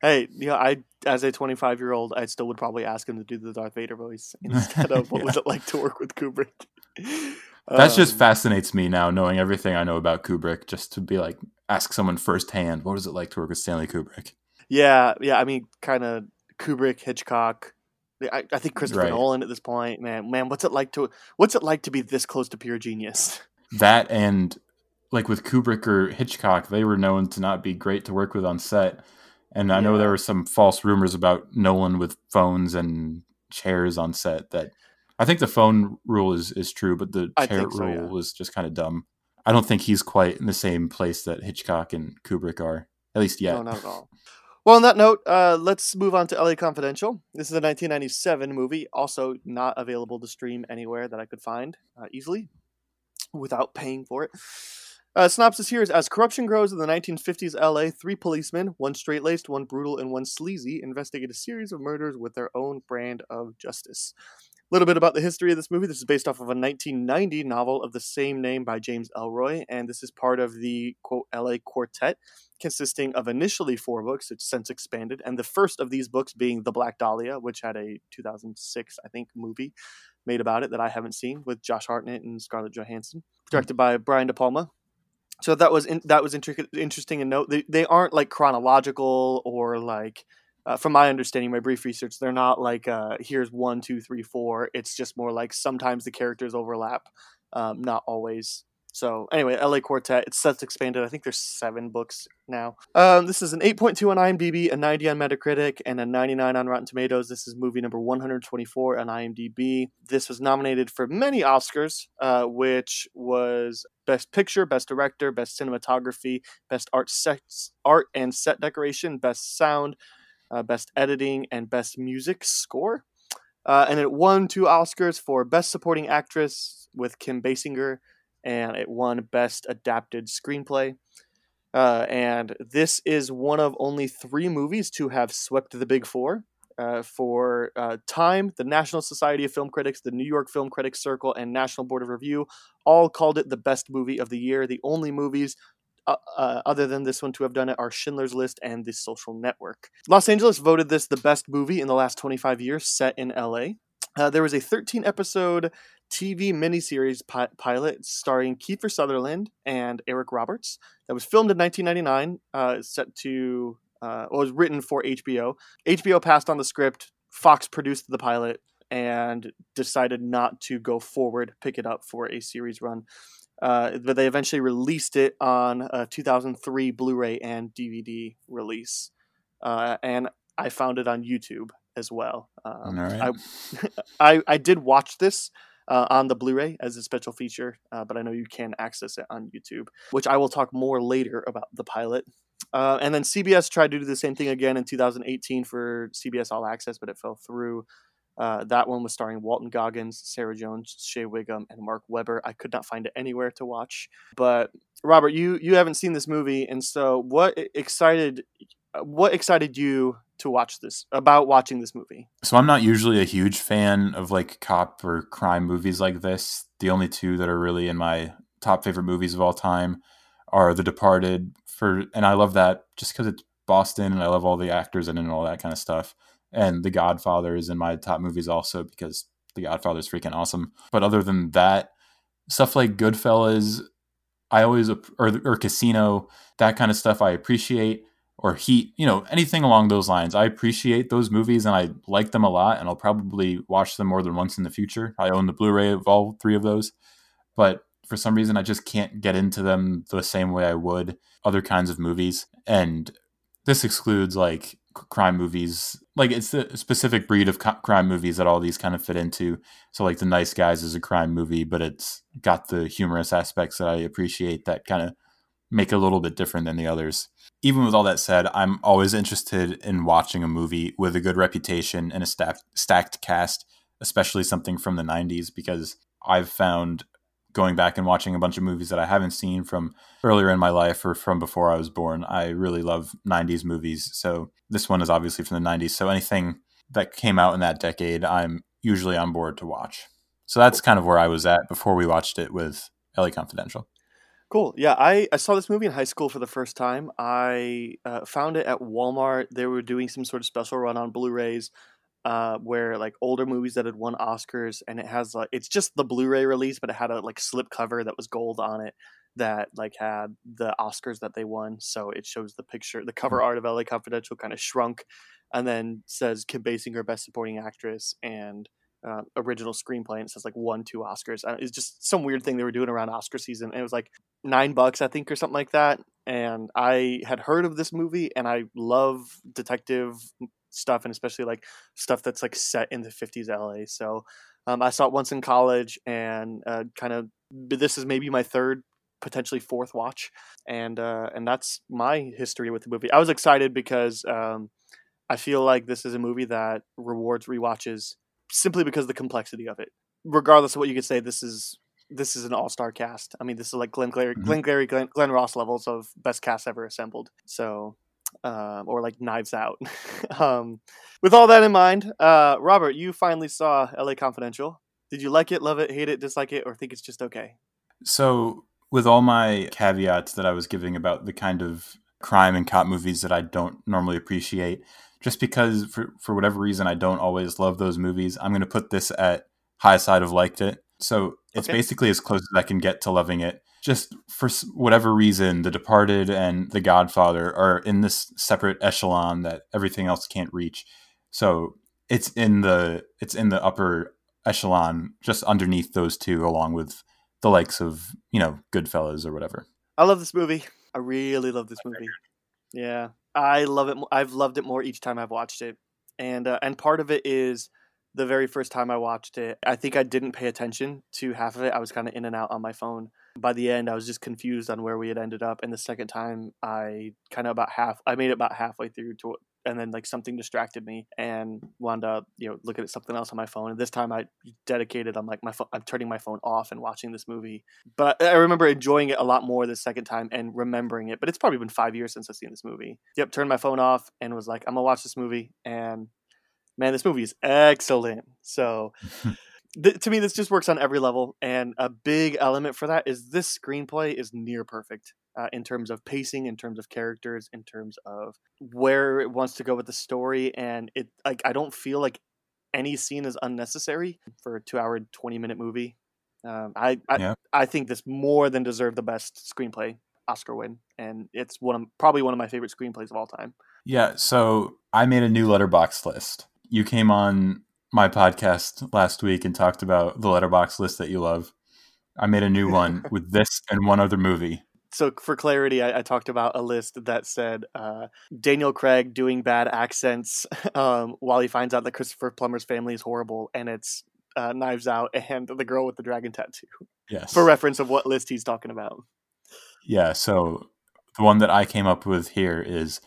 Hey, you know, I as a 25 year old, I still would probably ask him to do the Darth Vader voice instead of what was it like to work with Kubrick. That just Um, fascinates me now, knowing everything I know about Kubrick. Just to be like, ask someone firsthand, what was it like to work with Stanley Kubrick? Yeah, yeah. I mean, kind of Kubrick, Hitchcock. I, I think Christopher Right. Nolan at this point, man, man, what's it like to what's it like to be this close to pure genius? That and like with Kubrick or Hitchcock, they were known to not be great to work with on set. And I know there were some false rumors about Nolan with phones and chairs on set. That I think the phone rule is is true, but the chair so, rule yeah. was just kind of dumb. I don't think he's quite in the same place that Hitchcock and Kubrick are, at least yet. No, not at all. Well, on that note, uh, let's move on to LA Confidential. This is a 1997 movie, also not available to stream anywhere that I could find uh, easily without paying for it. Uh, synopsis here is As corruption grows in the 1950s LA, three policemen, one straight laced, one brutal, and one sleazy, investigate a series of murders with their own brand of justice. Little bit about the history of this movie. This is based off of a 1990 novel of the same name by James Ellroy, and this is part of the quote LA Quartet, consisting of initially four books, it's since expanded, and the first of these books being The Black Dahlia, which had a 2006, I think, movie made about it that I haven't seen with Josh Hartnett and Scarlett Johansson, directed by Brian De Palma so that was in, that was inter- interesting to note. They they aren't like chronological or like, uh, from my understanding, my brief research, they're not like uh, here's one, two, three, four. It's just more like sometimes the characters overlap, um, not always. So anyway, LA Quartet. It's set expanded. I think there's seven books now. Um, this is an 8.2 on IMDb, a 90 on Metacritic, and a 99 on Rotten Tomatoes. This is movie number 124 on IMDb. This was nominated for many Oscars, uh, which was Best Picture, Best Director, Best Cinematography, Best Art, Sets, Art and Set Decoration, Best Sound, uh, Best Editing, and Best Music Score. Uh, and it won two Oscars for Best Supporting Actress with Kim Basinger and it won Best Adapted Screenplay. Uh, and this is one of only three movies to have swept the Big Four. Uh, for uh, Time, the National Society of Film Critics, the New York Film Critics Circle, and National Board of Review all called it the best movie of the year. The only movies uh, uh, other than this one to have done it are Schindler's List and The Social Network. Los Angeles voted this the best movie in the last 25 years set in LA. Uh, there was a 13 episode TV miniseries pi- pilot starring Kiefer Sutherland and Eric Roberts that was filmed in 1999, uh, set to uh, was written for HBO. HBO passed on the script. Fox produced the pilot and decided not to go forward, pick it up for a series run. Uh, but they eventually released it on a 2003 Blu-ray and DVD release, uh, and I found it on YouTube as well. Um, I, I I did watch this uh, on the Blu-ray as a special feature, uh, but I know you can access it on YouTube, which I will talk more later about the pilot. Uh, and then CBS tried to do the same thing again in 2018 for CBS All Access, but it fell through. Uh, that one was starring Walton Goggins, Sarah Jones, Shea Whigham, and Mark Webber. I could not find it anywhere to watch. But Robert, you you haven't seen this movie, and so what excited what excited you to watch this about watching this movie? So I'm not usually a huge fan of like cop or crime movies like this. The only two that are really in my top favorite movies of all time are The Departed for and I love that just cuz it's Boston and I love all the actors in it and all that kind of stuff. And The Godfather is in my top movies also because The Godfather is freaking awesome. But other than that, stuff like Goodfellas, I always or or Casino, that kind of stuff I appreciate or Heat, you know, anything along those lines. I appreciate those movies and I like them a lot, and I'll probably watch them more than once in the future. I own the Blu ray of all three of those, but for some reason, I just can't get into them the same way I would other kinds of movies. And this excludes like crime movies. Like it's the specific breed of co- crime movies that all these kind of fit into. So like The Nice Guys is a crime movie, but it's got the humorous aspects that I appreciate that kind of make it a little bit different than the others. Even with all that said, I'm always interested in watching a movie with a good reputation and a stacked, stacked cast, especially something from the 90s, because I've found going back and watching a bunch of movies that I haven't seen from earlier in my life or from before I was born. I really love 90s movies. So this one is obviously from the 90s. So anything that came out in that decade, I'm usually on board to watch. So that's kind of where I was at before we watched it with LA Confidential. Cool. Yeah, I, I saw this movie in high school for the first time. I uh, found it at Walmart. They were doing some sort of special run on Blu-rays, uh, where like older movies that had won Oscars, and it has like it's just the Blu-ray release, but it had a like slip cover that was gold on it that like had the Oscars that they won. So it shows the picture, the cover hmm. art of LA Confidential kind of shrunk, and then says Kim Basinger Best Supporting Actress and uh, original screenplay and it says like one two oscars uh, it's just some weird thing they were doing around oscar season and it was like nine bucks i think or something like that and i had heard of this movie and i love detective stuff and especially like stuff that's like set in the 50s la so um, i saw it once in college and uh, kind of this is maybe my third potentially fourth watch and uh, and that's my history with the movie i was excited because um, i feel like this is a movie that rewards re-watches simply because of the complexity of it. Regardless of what you could say, this is this is an all star cast. I mean, this is like Glengarry, Mhm. Glengarry, Glenn, Glen Ross levels of best cast ever assembled. So, um, or like Knives Out. um, with all that in mind, uh, Robert, you finally saw L.A. Confidential. Did you like it, love it, hate it, dislike it, or think it's just okay? So, with all my caveats that I was giving about the kind of crime and cop movies that I don't normally appreciate, just because for, for whatever reason I don't always love those movies, I'm going to put this at high side of liked it. So, it's Okay. basically as close as I can get to loving it. Just for whatever reason, The Departed and The Godfather are in this separate echelon that everything else can't reach. So, it's in the it's in the upper echelon just underneath those two along with the likes of you know Goodfellas or whatever. I love this movie. I really love this movie. Yeah, I love it. I've loved it more each time I've watched it, and uh, and part of it is the very first time I watched it. I think I didn't pay attention to half of it. I was kind of in and out on my phone. By the end, I was just confused on where we had ended up. And the second time, I kind of about half. I made it about halfway through to. And then like something distracted me and wound up, you know, looking at something else on my phone. And this time I dedicated. I'm like my phone. I'm turning my phone off and watching this movie but I remember enjoying it a lot more the second time and remembering it. But it's probably been five years since I've seen this movie. Yep, turned my phone off and was like, I'm gonna watch this movie. And man, this movie is excellent. So th- to me, this just works on every level. And a big element for that is this screenplay is near perfect. Uh, in terms of pacing, in terms of characters, in terms of where it wants to go with the story, and it like I don't feel like any scene is unnecessary for a two-hour, twenty-minute movie. Um, I I, Yeah. I think this more than deserved the best screenplay Oscar win, and it's one of probably one of my favorite screenplays of all time. Yeah, so I made a new Letterboxd list. You came on my podcast last week and talked about the Letterboxd list that you love. I made a new one with this and one other movie. So for clarity, I, I talked about a list that said uh, Daniel Craig doing bad accents um, while he finds out that Christopher Plummer's family is horrible, and it's uh, Knives Out and the girl with the dragon tattoo. Yes. For reference of what list he's talking about. Yeah, so the one that I came up with here is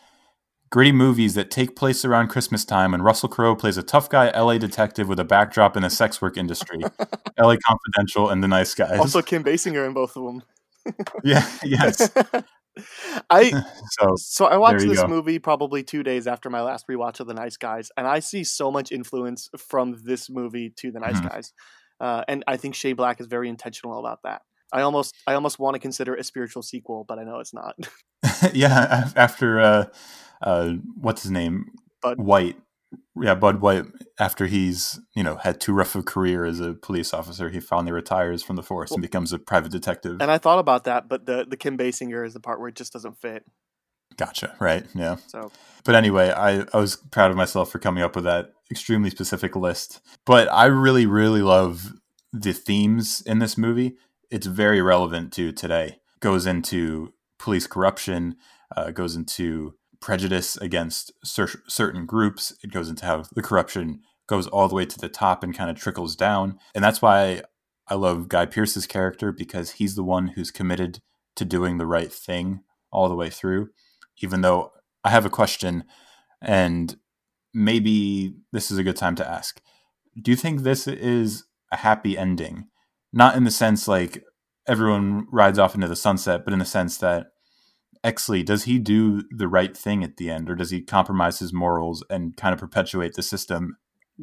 gritty movies that take place around Christmas time when Russell Crowe plays a tough guy LA detective with a backdrop in the sex work industry. LA Confidential and The Nice Guys. Also, Kim Basinger in both of them. yeah, yes. I So So I watched this go. movie probably two days after my last rewatch of The Nice Guys, and I see so much influence from this movie to The Nice Mhm. Guys, uh, and I think Shane Black is very intentional about that. I almost, I almost want to consider a spiritual sequel, but I know it's not. yeah, after uh, uh, what's his name, Bud. White. Yeah, Bud White. After he's you know had too rough a career as a police officer, he finally retires from the force and becomes a private detective. and I thought about that, but the the Kim Basinger is the part where it just doesn't fit. Gotcha. Right. Yeah. So But anyway, I, I was proud of myself for coming up with that extremely specific list. But I really, really love the themes in this movie. It's very relevant to today. Goes into police corruption, uh, goes into prejudice against cer- certain groups. It goes into how the corruption goes all the way to the top and kind of trickles down. And that's why I love Guy Pearce's character because he's the one who's committed to doing the right thing all the way through. Even though I have a question, and maybe this is a good time to ask. Do you think this is a happy ending? Not in the sense like everyone rides off into the sunset, but in the sense that Exley, does he do the right thing at the end, or does he compromise his morals and kind of perpetuate the system,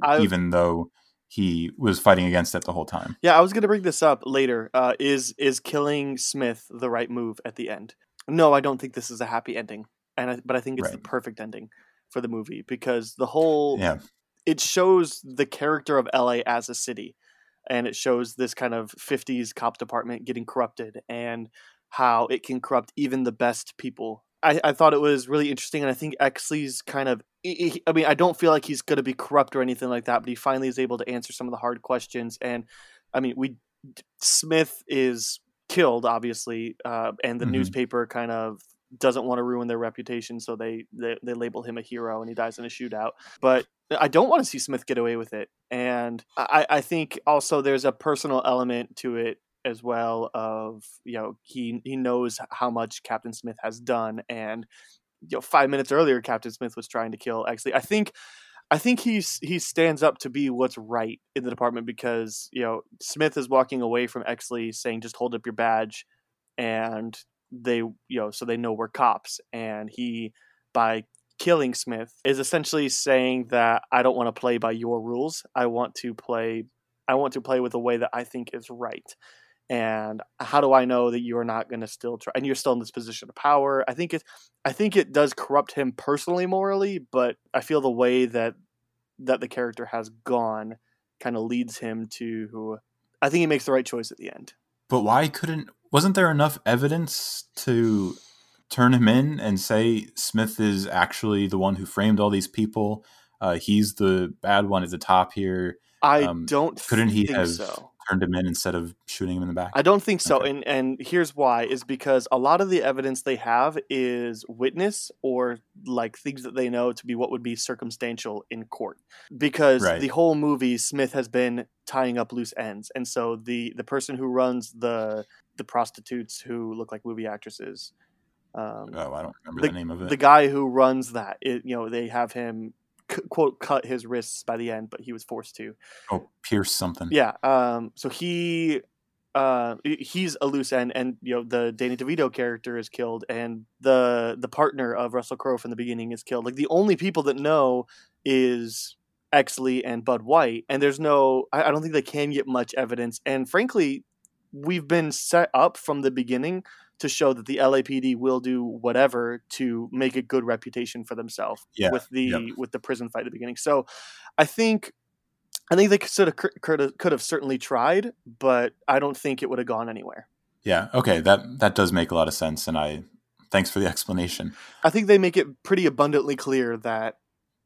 I, even though he was fighting against it the whole time? yeah, I was gonna bring this up later. Uh, is is killing Smith the right move at the end? No, I don't think this is a happy ending, and I, but I think it's the perfect ending for the movie because the whole Yeah, it shows the character of LA as a city and it shows this kind of 50s cop department getting corrupted and how it can corrupt even the best people. I, I thought it was really interesting and I think Exley's kind of he- he- I mean I don't feel like he's going to be corrupt or anything like that but he finally is able to answer some of the hard questions and I mean we Smith is killed obviously uh, and the Mhm. newspaper kind of doesn't want to ruin their reputation so they, they they label him a hero and he dies in a shootout but I don't want to see Smith get away with it. And I, I think also there's a personal element to it as well of, you know, he he knows how much Captain Smith has done. And, you know, five minutes earlier Captain Smith was trying to kill Exley. I think I think he's he stands up to be what's right in the department because you know Smith is walking away from Exley saying just hold up your badge, and they you know so they know we're cops, and he by killing Smith is essentially saying that I don't want to play by your rules. I want to play I want to play with the way that I think is right. And how do I know that you're not going to still try and you're still in this position of power? I think it I think it does corrupt him personally morally, but I feel the way that that the character has gone kind of leads him to I think he makes the right choice at the end. But why couldn't wasn't there enough evidence to turn him in and say Smith is actually the one who framed all these people? Uh, he's the bad one at the top here. I um, don't. Couldn't he have so. Turned him in instead of shooting him in the back? I don't think so. Okay. And and here's why: is because a lot of the evidence they have is witness or like things that they know to be what would be circumstantial in court. Because right. the whole movie, Smith has been tying up loose ends, and so the the person who runs the the prostitutes who look like movie actresses. Um, oh, I don't remember the, the, name of it. The guy who runs that, it, you know, they have him quote cut his wrists by the end, but he was forced to. Oh, pierce something. Yeah. Um. So he, uh, he's a loose end, and you know the Danny DeVito character is killed, and the the partner of Russell Crowe from the beginning is killed. Like the only people that know is Exley and Bud White, and there's no. I, I don't think they can get much evidence, and frankly, we've been set up from the beginning to show that the LAPD will do whatever to make a good reputation for themselves yeah, with the yep. with the prison fight at the beginning. So I think I think they could have could have, could have certainly tried, but I don't think it would have gone anywhere. Yeah, okay, that that does make a lot of sense and I thanks for the explanation. I think they make it pretty abundantly clear that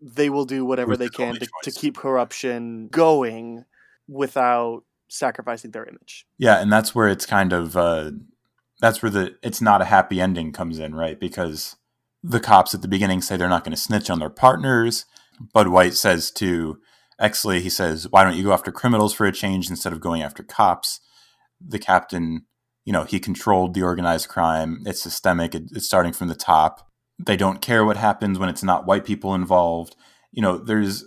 they will do whatever they can to, to keep corruption going without sacrificing their image. Yeah, and that's where it's kind of uh, that's where the it's not a happy ending comes in, right? Because the cops at the beginning say they're not going to snitch on their partners. Bud White says to Exley, he says, "Why don't you go after criminals for a change instead of going after cops?" The captain, you know, he controlled the organized crime. It's systemic. It, it's starting from the top. They don't care what happens when it's not white people involved. You know, there's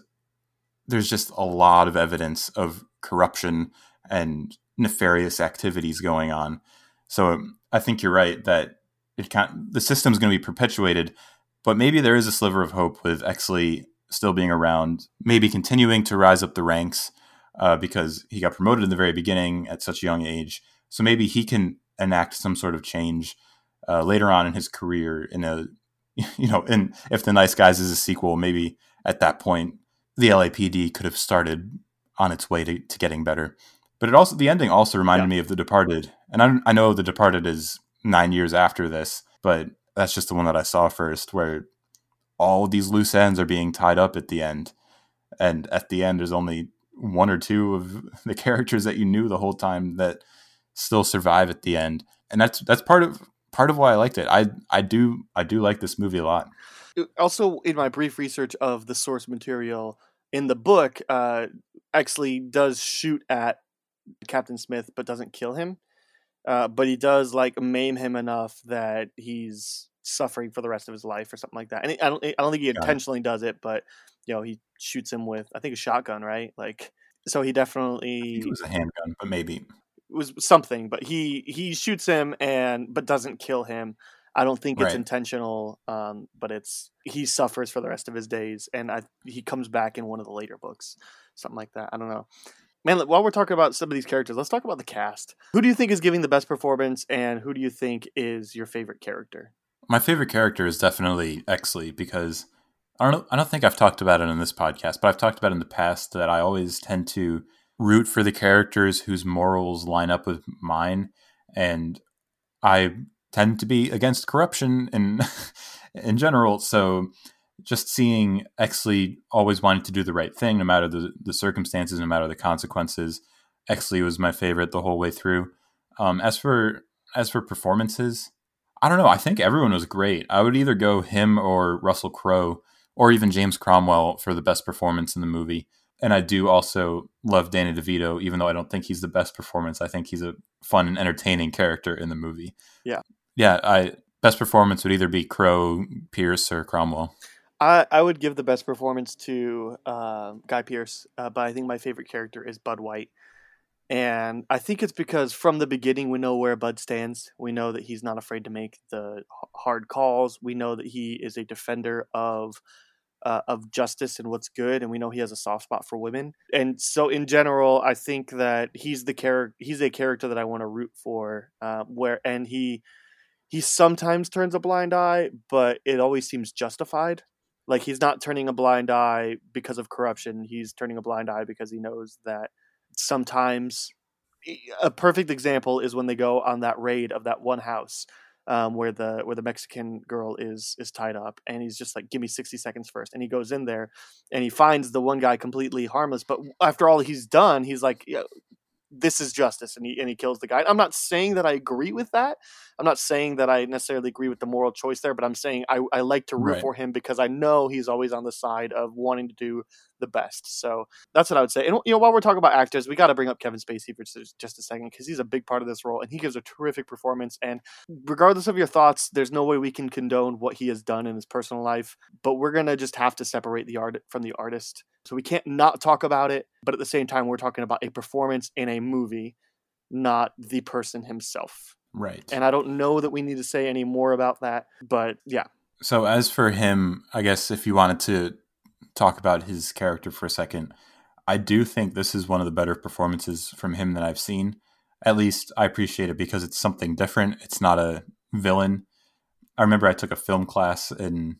there's just a lot of evidence of corruption and nefarious activities going on. So I think you're right that it can the system's going to be perpetuated, but maybe there is a sliver of hope with Exley still being around, maybe continuing to rise up the ranks uh, because he got promoted in the very beginning at such a young age. So maybe he can enact some sort of change uh, later on in his career in a you know, and if the Nice Guys is a sequel, maybe at that point the LAPD could have started on its way to, to getting better. But it also the ending also reminded yeah. me of The Departed, and I, I know The Departed is nine years after this, but that's just the one that I saw first, where all these loose ends are being tied up at the end, and at the end there's only one or two of the characters that you knew the whole time that still survive at the end, and that's that's part of part of why I liked it. I I do I do like this movie a lot. Also, in my brief research of the source material in the book, uh, Exley does shoot at Captain Smith, but doesn't kill him. Uh, but he does like maim him enough that he's suffering for the rest of his life or something like that. And I don't, I don't think he intentionally does it, but you know, he shoots him with, I think, a shotgun, right? Like, so he definitely it was a handgun, but maybe it was something. But he he shoots him and but doesn't kill him. I don't think it's right. intentional, um, but it's he suffers for the rest of his days, and I, he comes back in one of the later books, something like that. I don't know. Man, while we're talking about some of these characters, let's talk about the cast. Who do you think is giving the best performance, and who do you think is your favorite character? My favorite character is definitely Exley because I don't I don't think I've talked about it in this podcast, but I've talked about in the past that I always tend to root for the characters whose morals line up with mine, and I tend to be against corruption in in general. So just seeing Exley always wanting to do the right thing, no matter the, the circumstances, no matter the consequences. Exley was my favorite the whole way through. Um, as for as for performances, I don't know. I think everyone was great. I would either go him or Russell Crowe or even James Cromwell for the best performance in the movie. And I do also love Danny DeVito, even though I don't think he's the best performance. I think he's a fun and entertaining character in the movie. Yeah. Yeah. I best performance would either be Crowe, Pearce, or Cromwell. I, I would give the best performance to uh, Guy Pearce, uh, but I think my favorite character is Bud White. And I think it's because from the beginning we know where Bud stands. We know that he's not afraid to make the hard calls. We know that he is a defender of uh, of justice and what's good, and we know he has a soft spot for women. And so, in general, I think that he's the character. He's a character that I want to root for. Uh, where and he he sometimes turns a blind eye, but it always seems justified. Like he's not turning a blind eye because of corruption. He's turning a blind eye because he knows that sometimes a perfect example is when they go on that raid of that one house um, where the where the Mexican girl is is tied up, and he's just like, "Give me sixty seconds first. and he goes in there, and he finds the one guy completely harmless. But after all he's done, he's like, yeah, "This is justice," and he and he kills the guy. I'm not saying that I agree with that. I'm not saying that I necessarily agree with the moral choice there, but I'm saying I, I like to root right. for him because I know he's always on the side of wanting to do the best. So that's what I would say. And you know, while we're talking about actors, we got to bring up Kevin Spacey for just a second because he's a big part of this role and he gives a terrific performance. And regardless of your thoughts, there's no way we can condone what he has done in his personal life, but we're gonna just have to separate the art from the artist. So we can't not talk about it, but at the same time, we're talking about a performance in a movie, not the person himself. Right. And I don't know that we need to say any more about that, but yeah. So as for him, I guess if you wanted to talk about his character for a second, I do think this is one of the better performances from him that I've seen. At least I appreciate it because it's something different. It's not a villain. I remember I took a film class in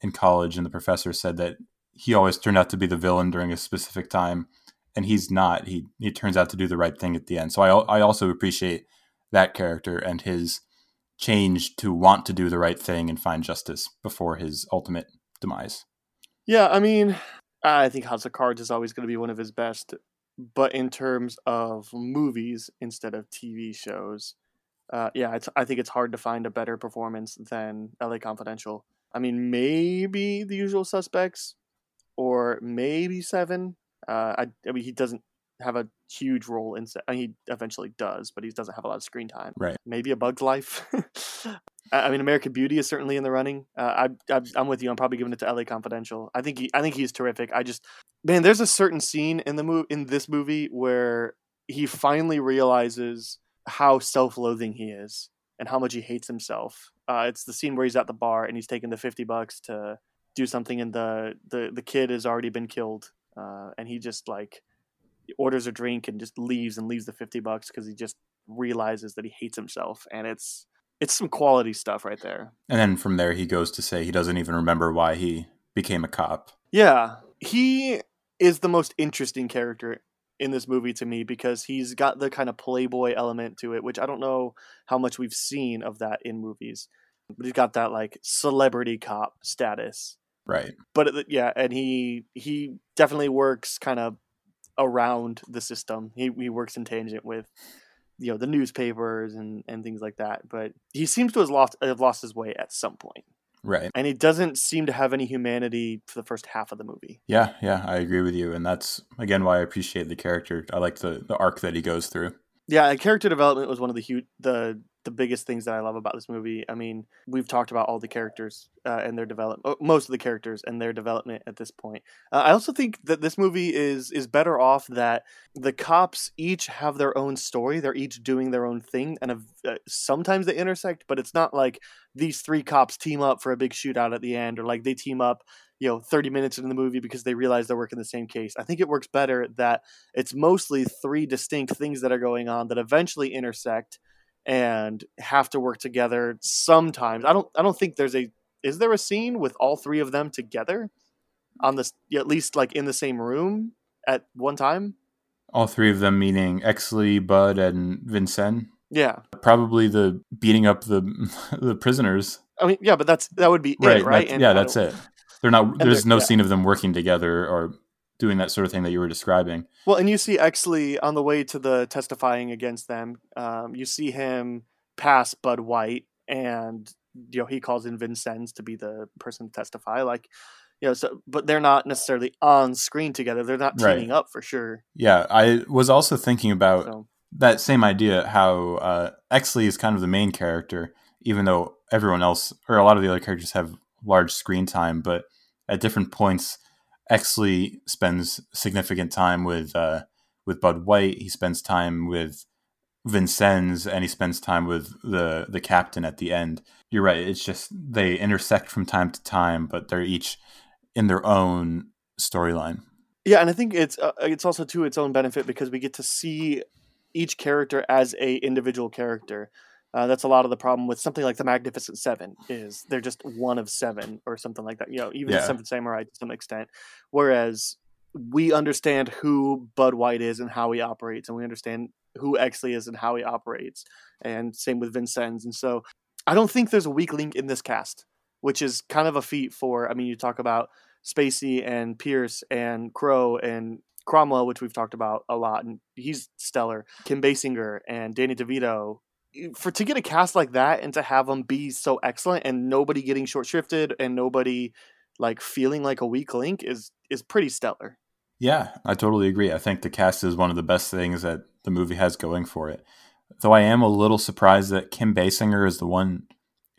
in college and the professor said that he always turned out to be the villain during a specific time and he's not. He he turns out to do the right thing at the end. So I I also appreciate that character and his change to want to do the right thing and find justice before his ultimate demise. Yeah, I mean, I think House of Cards is always going to be one of his best, but in terms of movies instead of TV shows, uh, yeah, I think it's hard to find a better performance than LA Confidential. I mean, maybe The Usual Suspects, or maybe Seven. Uh, I, I mean, he doesn't have a huge role in. I mean, he eventually does, but he doesn't have a lot of screen time. Right. Maybe a Bug's Life. I mean, American Beauty is certainly in the running. Uh, I, am with you. I'm probably giving it to L.A. Confidential. I think he, I think he's terrific. I just, man, there's a certain scene in the movie in this movie where he finally realizes how self-loathing he is and how much he hates himself. Uh, it's the scene where he's at the bar and he's taking the 50 bucks to do something, and the the the kid has already been killed, uh, and he just like orders a drink and just leaves and leaves the 50 bucks because he just realizes that he hates himself and it's it's some quality stuff right there. And then from there he goes to say he doesn't even remember why he became a cop. Yeah he is the most interesting character in this movie to me because he's got the kind of playboy element to it which i don't know how much we've seen of that in movies but he's got that like celebrity cop status. Right. But uh, yeah and he he definitely works kind of around the system. He he works in tangent with you know the newspapers and and things like that. But he seems to have lost have lost his way at some point. Right. And he doesn't seem to have any humanity for the first half of the movie. Yeah, yeah, I agree with you. And that's again why I appreciate the character. I like the the arc that he goes through. Yeah, character development was one of the huge the the biggest things that I love about this movie. I mean, we've talked about all the characters uh, and their development, most of the characters and their development at this point. Uh, I also think that this movie is is better off that the cops each have their own story. They're each doing their own thing, and uh, sometimes they intersect, but it's not like these three cops team up for a big shootout at the end, or like they team up you know 30 minutes into the movie because they realize they're working the same case i think it works better that it's mostly three distinct things that are going on that eventually intersect and have to work together sometimes. I don't I don't think there's a is there a scene with all three of them together on this at least like in the same room at one time? All three of them meaning Exley, Bud, and Vincennes. Yeah. Probably the beating up the the prisoners. I mean, yeah, but that's that would be right, it, right? That's, yeah, that's it. They're not. There's no yeah. scene of them working together or doing that sort of thing that you were describing. Well, and you see Exley on the way to the testifying against them. Um, you see him pass Bud White, and you know he calls in Vincennes to be the person to testify. Like, you know, so but they're not necessarily on screen together. They're not teaming right. up for sure. Yeah, I was also thinking about so. that same idea. How uh, Exley is kind of the main character, even though everyone else or a lot of the other characters have large screen time, but at different points, Exley spends significant time with uh, with Bud White. He spends time with Vincennes, and he spends time with the the captain at the end. You're right. It's just they intersect from time to time, but they're each in their own storyline. Yeah, and I think it's uh, it's also to its own benefit because we get to see each character as a individual character. Uh, that's a lot of the problem with something like the Magnificent Seven is they're just one of seven or something like that. You know, even Yeah. the Seven Samurai to some extent. Whereas we understand who Bud White is and how he operates, and we understand who Exley is and how he operates, and same with Vincennes. And so I don't think there's a weak link in this cast, which is kind of a feat for. I mean, you talk about Spacey and Pearce and Crowe and Cromwell, which we've talked about a lot, and he's stellar. Kim Basinger and Danny DeVito. For to get a cast like that and to have them be so excellent and nobody getting short shrifted and nobody like feeling like a weak link is is pretty stellar. Yeah, I totally agree. I think the cast is one of the best things that the movie has going for it. Though I am a little surprised that Kim Basinger is the one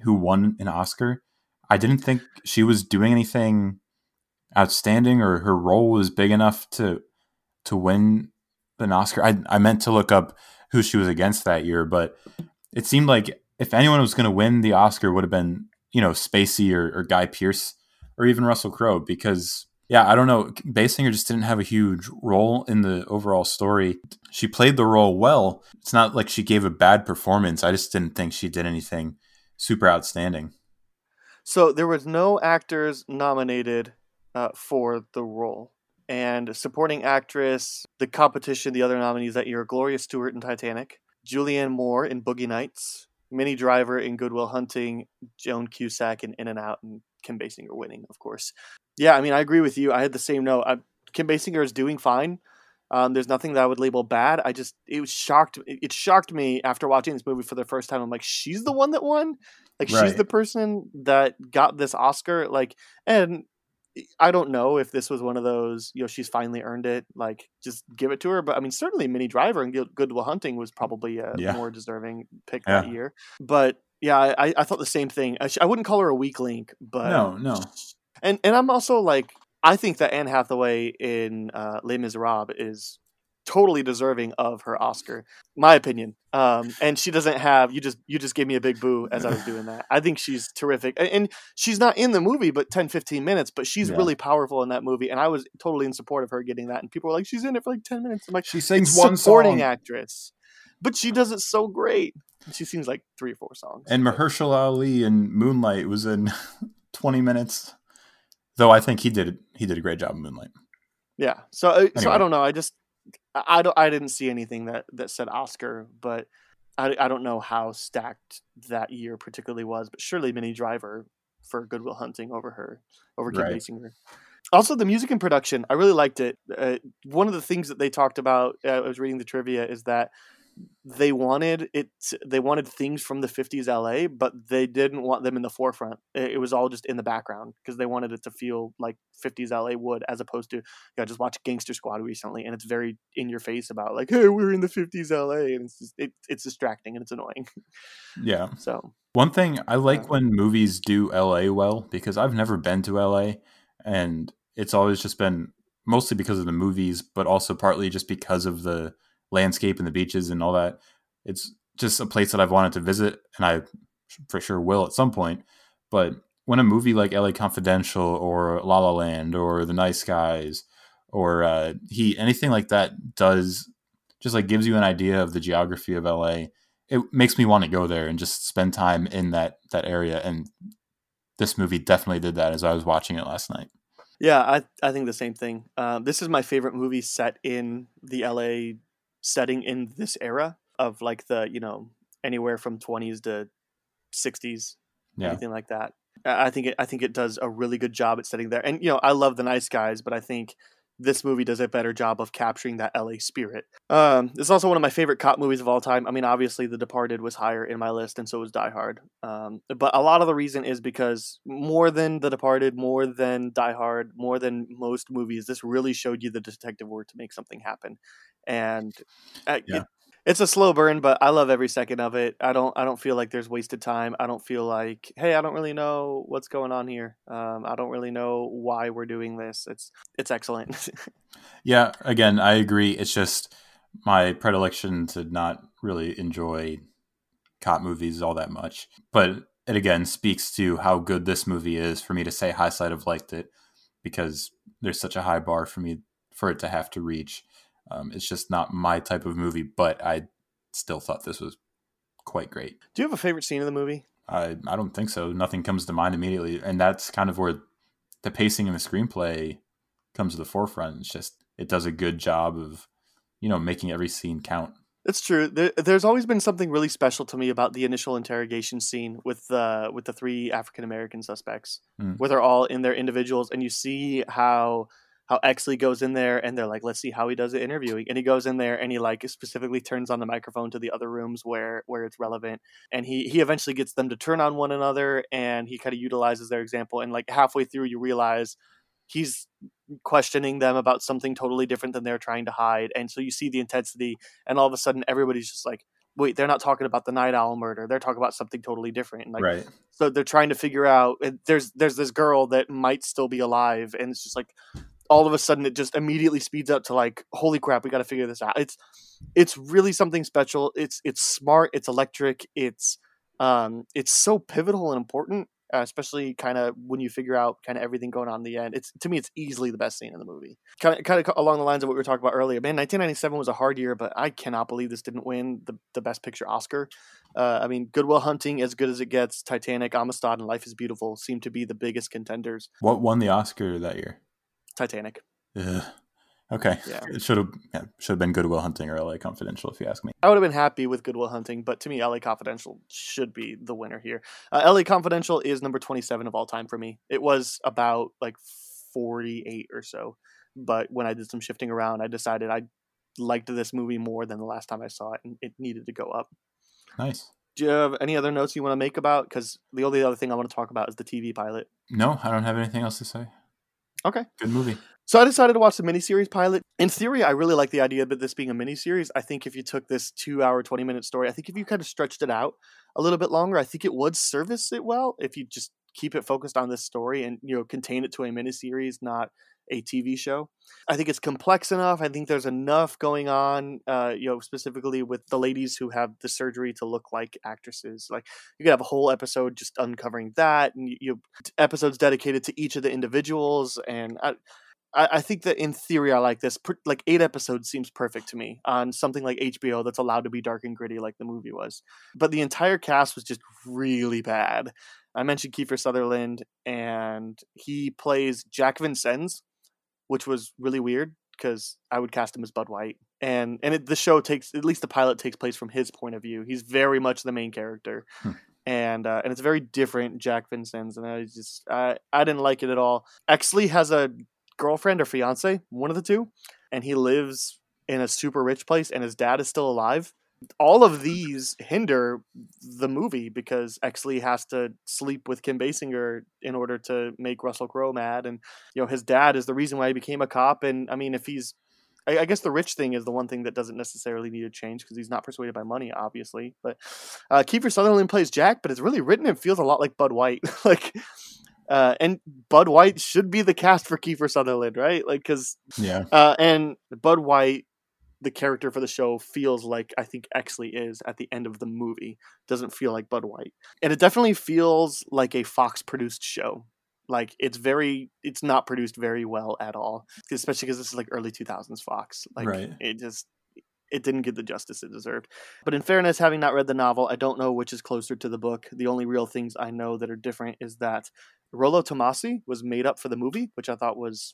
who won an Oscar. I didn't think she was doing anything outstanding or her role was big enough to to win an Oscar. I I meant to look up who she was against that year, but it seemed like if anyone was going to win the Oscar, would have been you know Spacey or, or Guy Pearce or even Russell Crowe because yeah, I don't know. Basinger just didn't have a huge role in the overall story. She played the role well. It's not like she gave a bad performance. I just didn't think she did anything super outstanding. So there was no actors nominated uh, for the role. And supporting actress, the competition, the other nominees that year, Gloria Stuart in Titanic, Julianne Moore in Boogie Nights, Minnie Driver in Good Will Hunting, Joan Cusack in In and Out, and Kim Basinger winning, of course. Yeah, I mean, I agree with you. I had the same note. I, Kim Basinger is doing fine. Um, there's nothing that I would label bad. I just it was shocked. It, it shocked me after watching this movie for the first time. I'm like, she's the one that won. Like she's the person that got this Oscar. Like, and I don't know if this was one of those. You know, she's finally earned it. Like, just give it to her. But I mean, certainly Minnie Driver and Good- Goodwill Hunting was probably a Yeah. more deserving pick Yeah. that year. But yeah, I, I thought the same thing. I, sh- I wouldn't call her a weak link, but No, no. and and I'm also like I think that Anne Hathaway in uh, Les Miserables is totally deserving of her Oscar, my opinion. Um, and she doesn't have you just you just gave me a big boo as I was doing that. I think she's terrific, and, and she's not in the movie but 10, 15 minutes, but she's Yeah. really powerful in that movie, and I was totally in support of her getting that. And people were like, she's in it for like ten minutes. I'm like, She sings one supporting song. actress, but she does it so great. She sings like three or four songs. And Mahershala Ali in Moonlight was in 20 minutes. Though I think he did he did a great job in Moonlight. Yeah. So uh, so I don't know. I just I don't I didn't see anything that that said Oscar, but I I don't know how stacked that year particularly was. But surely Minnie Driver for Good Will Hunting over her over Kim Right. Basinger. Also, the music and production, I really liked it. Uh, one of the things that they talked about, uh, I was reading the trivia, is that they wanted it. They wanted things from the '50s LA, but they didn't want them in the forefront. It, was all just in the background because they wanted it to feel like '50s LA would, as opposed to, you know, just watch Gangster Squad recently, and it's very in your face about like, hey, we're in the '50s LA, and it's just, it, it's distracting and it's annoying. Yeah. So One thing I like Yeah. when movies do LA well because I've never been to LA and it's always just been mostly because of the movies, but also partly just because of the landscape and the beaches and all that. It's just a place that I've wanted to visit and I for sure will at some point. But when a movie like LA Confidential or La La Land or The Nice Guys or uh, Heat, anything like that does just like gives you an idea of the geography of LA it makes me want to go there and just spend time in that that area and this movie definitely did that as i was watching it last night Yeah, I I think the same thing. Um, this is my favorite movie set in the LA setting in this era of like the you know anywhere from twenties to sixties, yeah anything like that. I I think it I think it does a really good job at setting there. And you know I love the Nice Guys, but I think this movie does a better job of capturing that LA spirit. Um, it's also one of my favorite cop movies of all time. I mean, obviously, The Departed was higher in my list, and so was Die Hard. Um, but a lot of the reason is because more than The Departed, more than Die Hard, more than most movies, this really showed you the detective work to make something happen. And uh, Yeah. it, it's a slow burn, but I love every second of it. I don't I don't feel like there's wasted time. I don't feel like hey, I don't really know what's going on here. Um, I don't really know why we're doing this. It's it's excellent. yeah, again, I agree. It's just my predilection to not really enjoy cop movies all that much, but it again speaks to how good this movie is for me to say High Side have liked it because there's such a high bar for me for it to have to reach. Um, it's just not my type of movie, but I still thought this was quite great. Do you have a favorite scene in the movie? I I don't think so. Nothing comes to mind immediately, and that's kind of where the pacing in the screenplay comes to the forefront. It's just it does a good job of you know making every scene count. It's true. There, there's always been something really special to me about the initial interrogation scene with the with the three African American suspects, mm. where they're all in their individuals, and you see how how Exley goes in there and they're like, let's see how he does the interviewing. And he goes in there and he like specifically turns on the microphone to the other rooms where where it's relevant. And he he eventually gets them to turn on one another and he kind of utilizes their example. And like halfway through you realize he's questioning them about something totally different than they're trying to hide. And so you see the intensity and all of a sudden everybody's just like, wait, they're not talking about the night owl murder. They're talking about something totally different. And like, right. So they're trying to figure out. There's there's this girl that might still be alive, and it's just like all of a sudden it just immediately speeds up to like holy crap we got to figure this out. It's it's really something special. It's it's smart it's electric it's um it's so pivotal and important uh, especially kind of when you figure out kind of everything going on in the end. It's to me it's easily the best scene in the movie. Kind of kind of along the lines of what we were talking about earlier man 1997 was a hard year but i cannot believe this didn't win the, the best picture oscar. Uh, i mean goodwill hunting as good as it gets titanic amistad and life is beautiful seem to be the biggest contenders. What won the oscar that year Titanic. Yeah. Okay. Yeah. It should have yeah, should have been Good Will Hunting or LA Confidential, if you ask me. I would have been happy with Good Will Hunting, but to me, LA Confidential should be the winner here. Uh, LA Confidential is number twenty seven of all time for me. It was about like forty eight or so, but when I did some shifting around, I decided I liked this movie more than the last time I saw it, and it needed to go up. Nice. Do you have any other notes you want to make about? Because the only other thing I want to talk about is the TV pilot. No, I don't have anything else to say. Okay. Good movie. So I decided to watch the miniseries pilot. In theory, I really like the idea of this being a miniseries. I think if you took this two hour, 20 minute story, I think if you kind of stretched it out a little bit longer, I think it would service it well if you just keep it focused on this story and, you know, contain it to a miniseries, not a TV show. I think it's complex enough. I think there's enough going on, uh, you know, specifically with the ladies who have the surgery to look like actresses. Like you could have a whole episode just uncovering that, and you, you episodes dedicated to each of the individuals. And I, I, think that in theory, I like this. Like eight episodes seems perfect to me on something like HBO that's allowed to be dark and gritty, like the movie was. But the entire cast was just really bad. I mentioned Kiefer Sutherland, and he plays Jack Vincennes, which was really weird because I would cast him as Bud White, and and it, the show takes at least the pilot takes place from his point of view. He's very much the main character, hmm. and uh, and it's very different Jack Vincennes, and I just I I didn't like it at all. Exley has a girlfriend or fiance, one of the two, and he lives in a super rich place, and his dad is still alive all of these hinder the movie because Exley has to sleep with Kim Basinger in order to make Russell Crowe mad, and you know his dad is the reason why he became a cop. And I mean, if he's, I, I guess the rich thing is the one thing that doesn't necessarily need to change because he's not persuaded by money, obviously. But uh, Kiefer Sutherland plays Jack, but it's really written and feels a lot like Bud White, like. Uh, and Bud White should be the cast for Kiefer Sutherland, right? Like, because yeah, uh, and Bud White the character for the show feels like I think Exley is at the end of the movie. Doesn't feel like Bud White. And it definitely feels like a Fox produced show. Like it's very it's not produced very well at all. Especially because this is like early 2000s Fox. Like right. it just it didn't get the justice it deserved. But in fairness, having not read the novel, I don't know which is closer to the book. The only real things I know that are different is that Rolo Tomasi was made up for the movie, which I thought was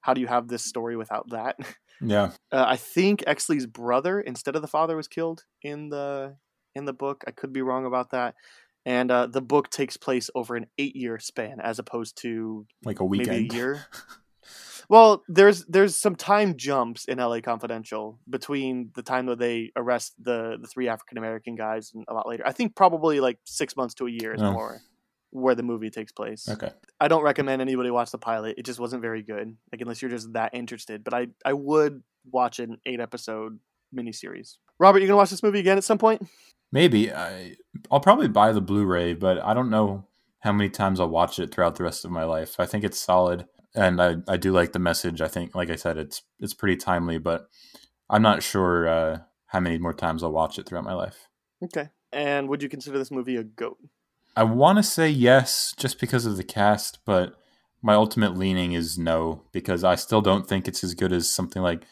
how do you have this story without that? Yeah. Uh, I think Exley's brother instead of the father was killed in the in the book. I could be wrong about that. And uh, the book takes place over an eight year span as opposed to like a weekend. Maybe a year. well, there's there's some time jumps in LA Confidential between the time that they arrest the the three African American guys and a lot later. I think probably like six months to a year is oh. more where the movie takes place. Okay. I don't recommend anybody watch the pilot. It just wasn't very good. Like unless you're just that interested. But I I would watch an eight episode miniseries. Robert, you gonna watch this movie again at some point? Maybe I I'll probably buy the Blu-ray, but I don't know how many times I'll watch it throughout the rest of my life. I think it's solid, and I I do like the message. I think, like I said, it's it's pretty timely, but I'm not sure uh, how many more times I'll watch it throughout my life. Okay. And would you consider this movie a goat? I want to say yes, just because of the cast, but my ultimate leaning is no because I still don't think it's as good as something like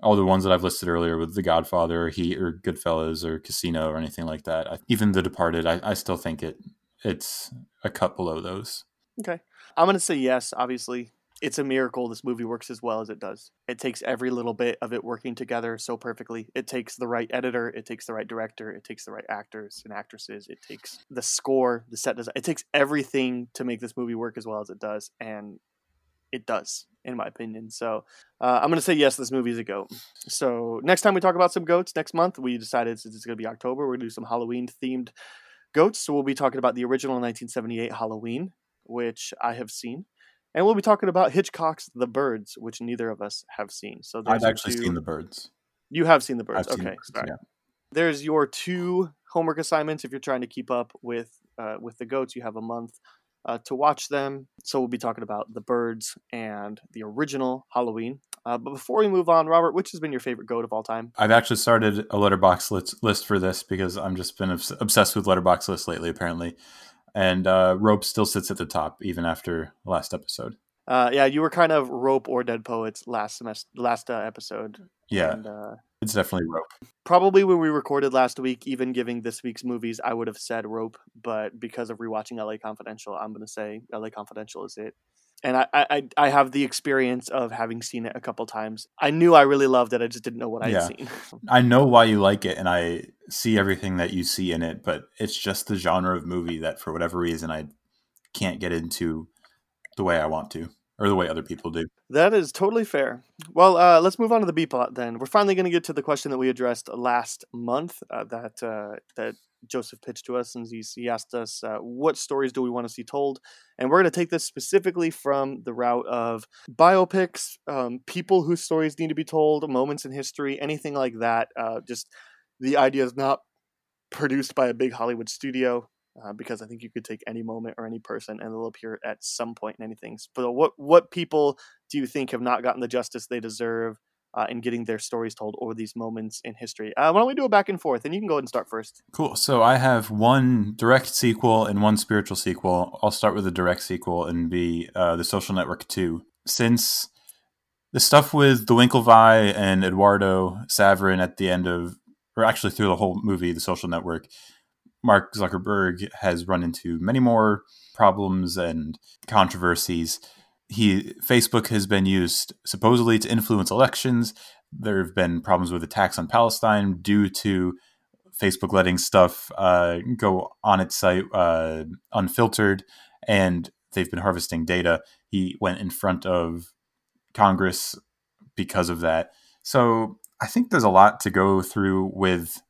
all the ones that I've listed earlier with The Godfather or Heat or Goodfellas or Casino or anything like that. I, even The Departed, I, I still think it it's a cut below those. Okay. I'm going to say yes, obviously it's a miracle this movie works as well as it does. It takes every little bit of it working together so perfectly. It takes the right editor, it takes the right director, it takes the right actors and actresses, it takes the score, the set design. It takes everything to make this movie work as well as it does, and it does, in my opinion. So uh, I'm going to say yes, this movie is a goat. So next time we talk about some goats next month, we decided since it's going to be October, we're going to do some Halloween themed goats. So we'll be talking about the original 1978 Halloween, which I have seen and we'll be talking about Hitchcock's The Birds, which neither of us have seen. So I've actually two... seen The Birds. You have seen The Birds. Okay, the birds, yeah. There's your two homework assignments if you're trying to keep up with uh, with the goats. You have a month uh, to watch them. So we'll be talking about The Birds and the original Halloween. Uh, but before we move on, Robert, which has been your favorite goat of all time? I've actually started a Letterboxd list, list for this because I'm just been obsessed with Letterboxd lists lately. Apparently, and uh, Rope still sits at the top even after last episode. Uh, yeah, you were kind of Rope or Dead Poets last semester, last uh, episode. Yeah, and, uh, it's definitely Rope. Probably when we recorded last week, even giving this week's movies, I would have said Rope, but because of rewatching LA Confidential, I'm going to say LA Confidential is it and I, I I have the experience of having seen it a couple times. I knew I really loved it. I just didn't know what I'd yeah. seen. I know why you like it, and I see everything that you see in it. But it's just the genre of movie that, for whatever reason, I can't get into the way I want to, or the way other people do. That is totally fair. Well, uh, let's move on to the B plot then. We're finally going to get to the question that we addressed last month. Uh, that uh, that Joseph pitched to us, and he, he asked us uh, what stories do we want to see told, and we're going to take this specifically from the route of biopics, um, people whose stories need to be told, moments in history, anything like that. Uh, just the idea is not produced by a big Hollywood studio. Uh, because I think you could take any moment or any person and they'll appear at some point in anything. But what what people do you think have not gotten the justice they deserve uh, getting their stories told or these moments in history. Uh, why don't we do a back and forth? And you can go ahead and start first. Cool. So I have one direct sequel and one spiritual sequel. I'll start with the direct sequel and be uh, The Social Network 2. Since the stuff with the Winklevi and Eduardo Saverin at the end of, or actually through the whole movie, The Social Network, Mark Zuckerberg has run into many more problems and controversies he Facebook has been used supposedly to influence elections. There have been problems with attacks on Palestine due to Facebook letting stuff uh, go on its site uh, unfiltered, and they've been harvesting data. He went in front of Congress because of that. So I think there's a lot to go through with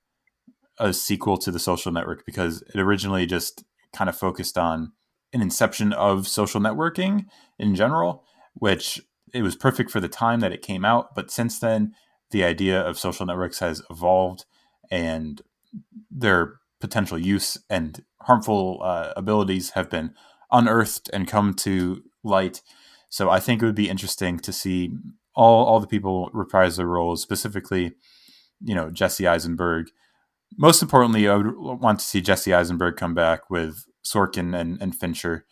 a sequel to the social network because it originally just kind of focused on an inception of social networking in general, which it was perfect for the time that it came out. But since then, the idea of social networks has evolved and their potential use and harmful uh, abilities have been unearthed and come to light. So I think it would be interesting to see all, all the people reprise their roles, specifically, you know, Jesse Eisenberg. Most importantly, I would want to see Jesse Eisenberg come back with Sorkin and, and Fincher.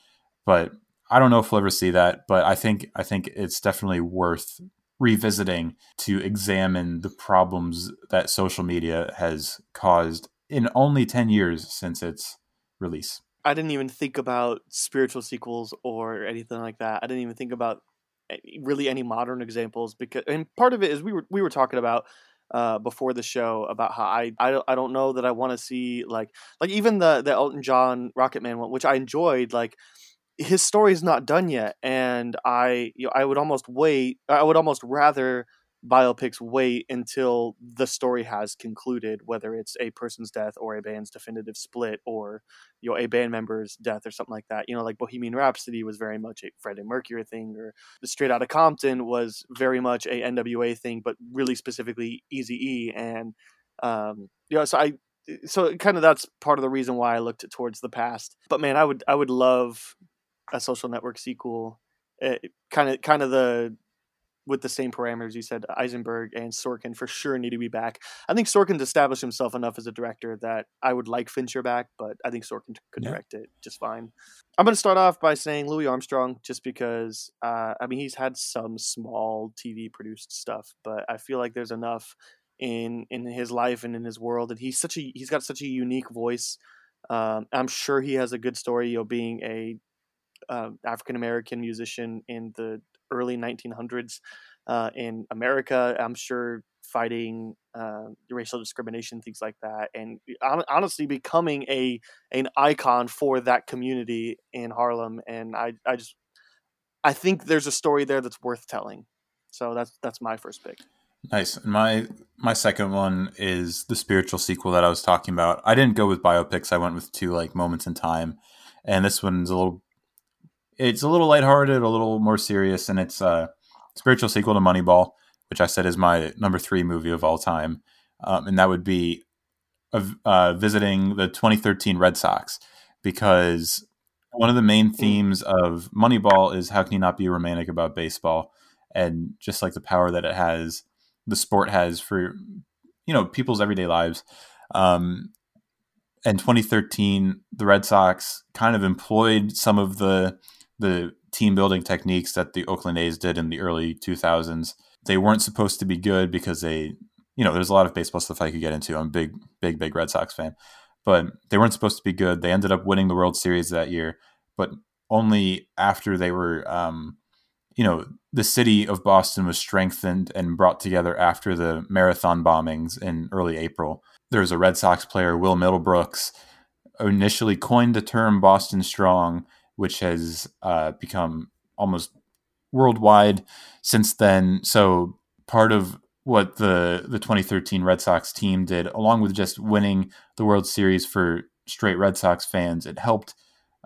But I don't know if we'll ever see that. But I think I think it's definitely worth revisiting to examine the problems that social media has caused in only 10 years since its release. I didn't even think about spiritual sequels or anything like that. I didn't even think about really any modern examples because and part of it is we were we were talking about uh, before the show about how I I don't, I don't know that I want to see like like even the the Elton John Rocketman one, which I enjoyed. Like his story's not done yet, and I you know, I would almost wait. I would almost rather biopics wait until the story has concluded, whether it's a person's death or a band's definitive split or you know a band member's death or something like that. You know, like Bohemian Rhapsody was very much a Freddie Mercury thing, or the Straight Outta Compton was very much a NWA thing, but really specifically Easy E and Um, you know, so I so kind of that's part of the reason why I looked towards the past. But man, I would I would love a social network sequel. Kind of kind of the with the same parameters you said Eisenberg and Sorkin for sure need to be back. I think Sorkin's established himself enough as a director that I would like Fincher back, but I think Sorkin could yeah. direct it just fine. I'm going to start off by saying Louis Armstrong just because uh, I mean he's had some small TV produced stuff, but I feel like there's enough in in his life and in his world, and he's such a he's got such a unique voice. Um, I'm sure he has a good story, you know, being a uh, African American musician in the early 1900s uh, in America. I'm sure fighting uh, racial discrimination, things like that, and honestly becoming a an icon for that community in Harlem. And I, I just, I think there's a story there that's worth telling. So that's that's my first pick. Nice. And My my second one is the spiritual sequel that I was talking about. I didn't go with biopics. I went with two like moments in time, and this one's a little it's a little lighthearted, a little more serious, and it's a spiritual sequel to Moneyball, which I said is my number three movie of all time, um, and that would be uh, visiting the 2013 Red Sox because one of the main hmm. themes of Moneyball is how can you not be romantic about baseball and just like the power that it has, the sport has for you know people's everyday lives. Um, and 2013, the Red Sox kind of employed some of the the team building techniques that the Oakland A's did in the early 2000s. They weren't supposed to be good because they, you know, there's a lot of baseball stuff I could get into. I'm a big, big, big Red Sox fan, but they weren't supposed to be good. They ended up winning the World Series that year, but only after they were, um, you know, the city of Boston was strengthened and brought together after the marathon bombings in early April. There was a Red Sox player, Will Middlebrooks, initially coined the term Boston Strong which has uh, become almost worldwide since then. So part of what the the 2013 Red Sox team did, along with just winning the World Series for straight Red Sox fans, it helped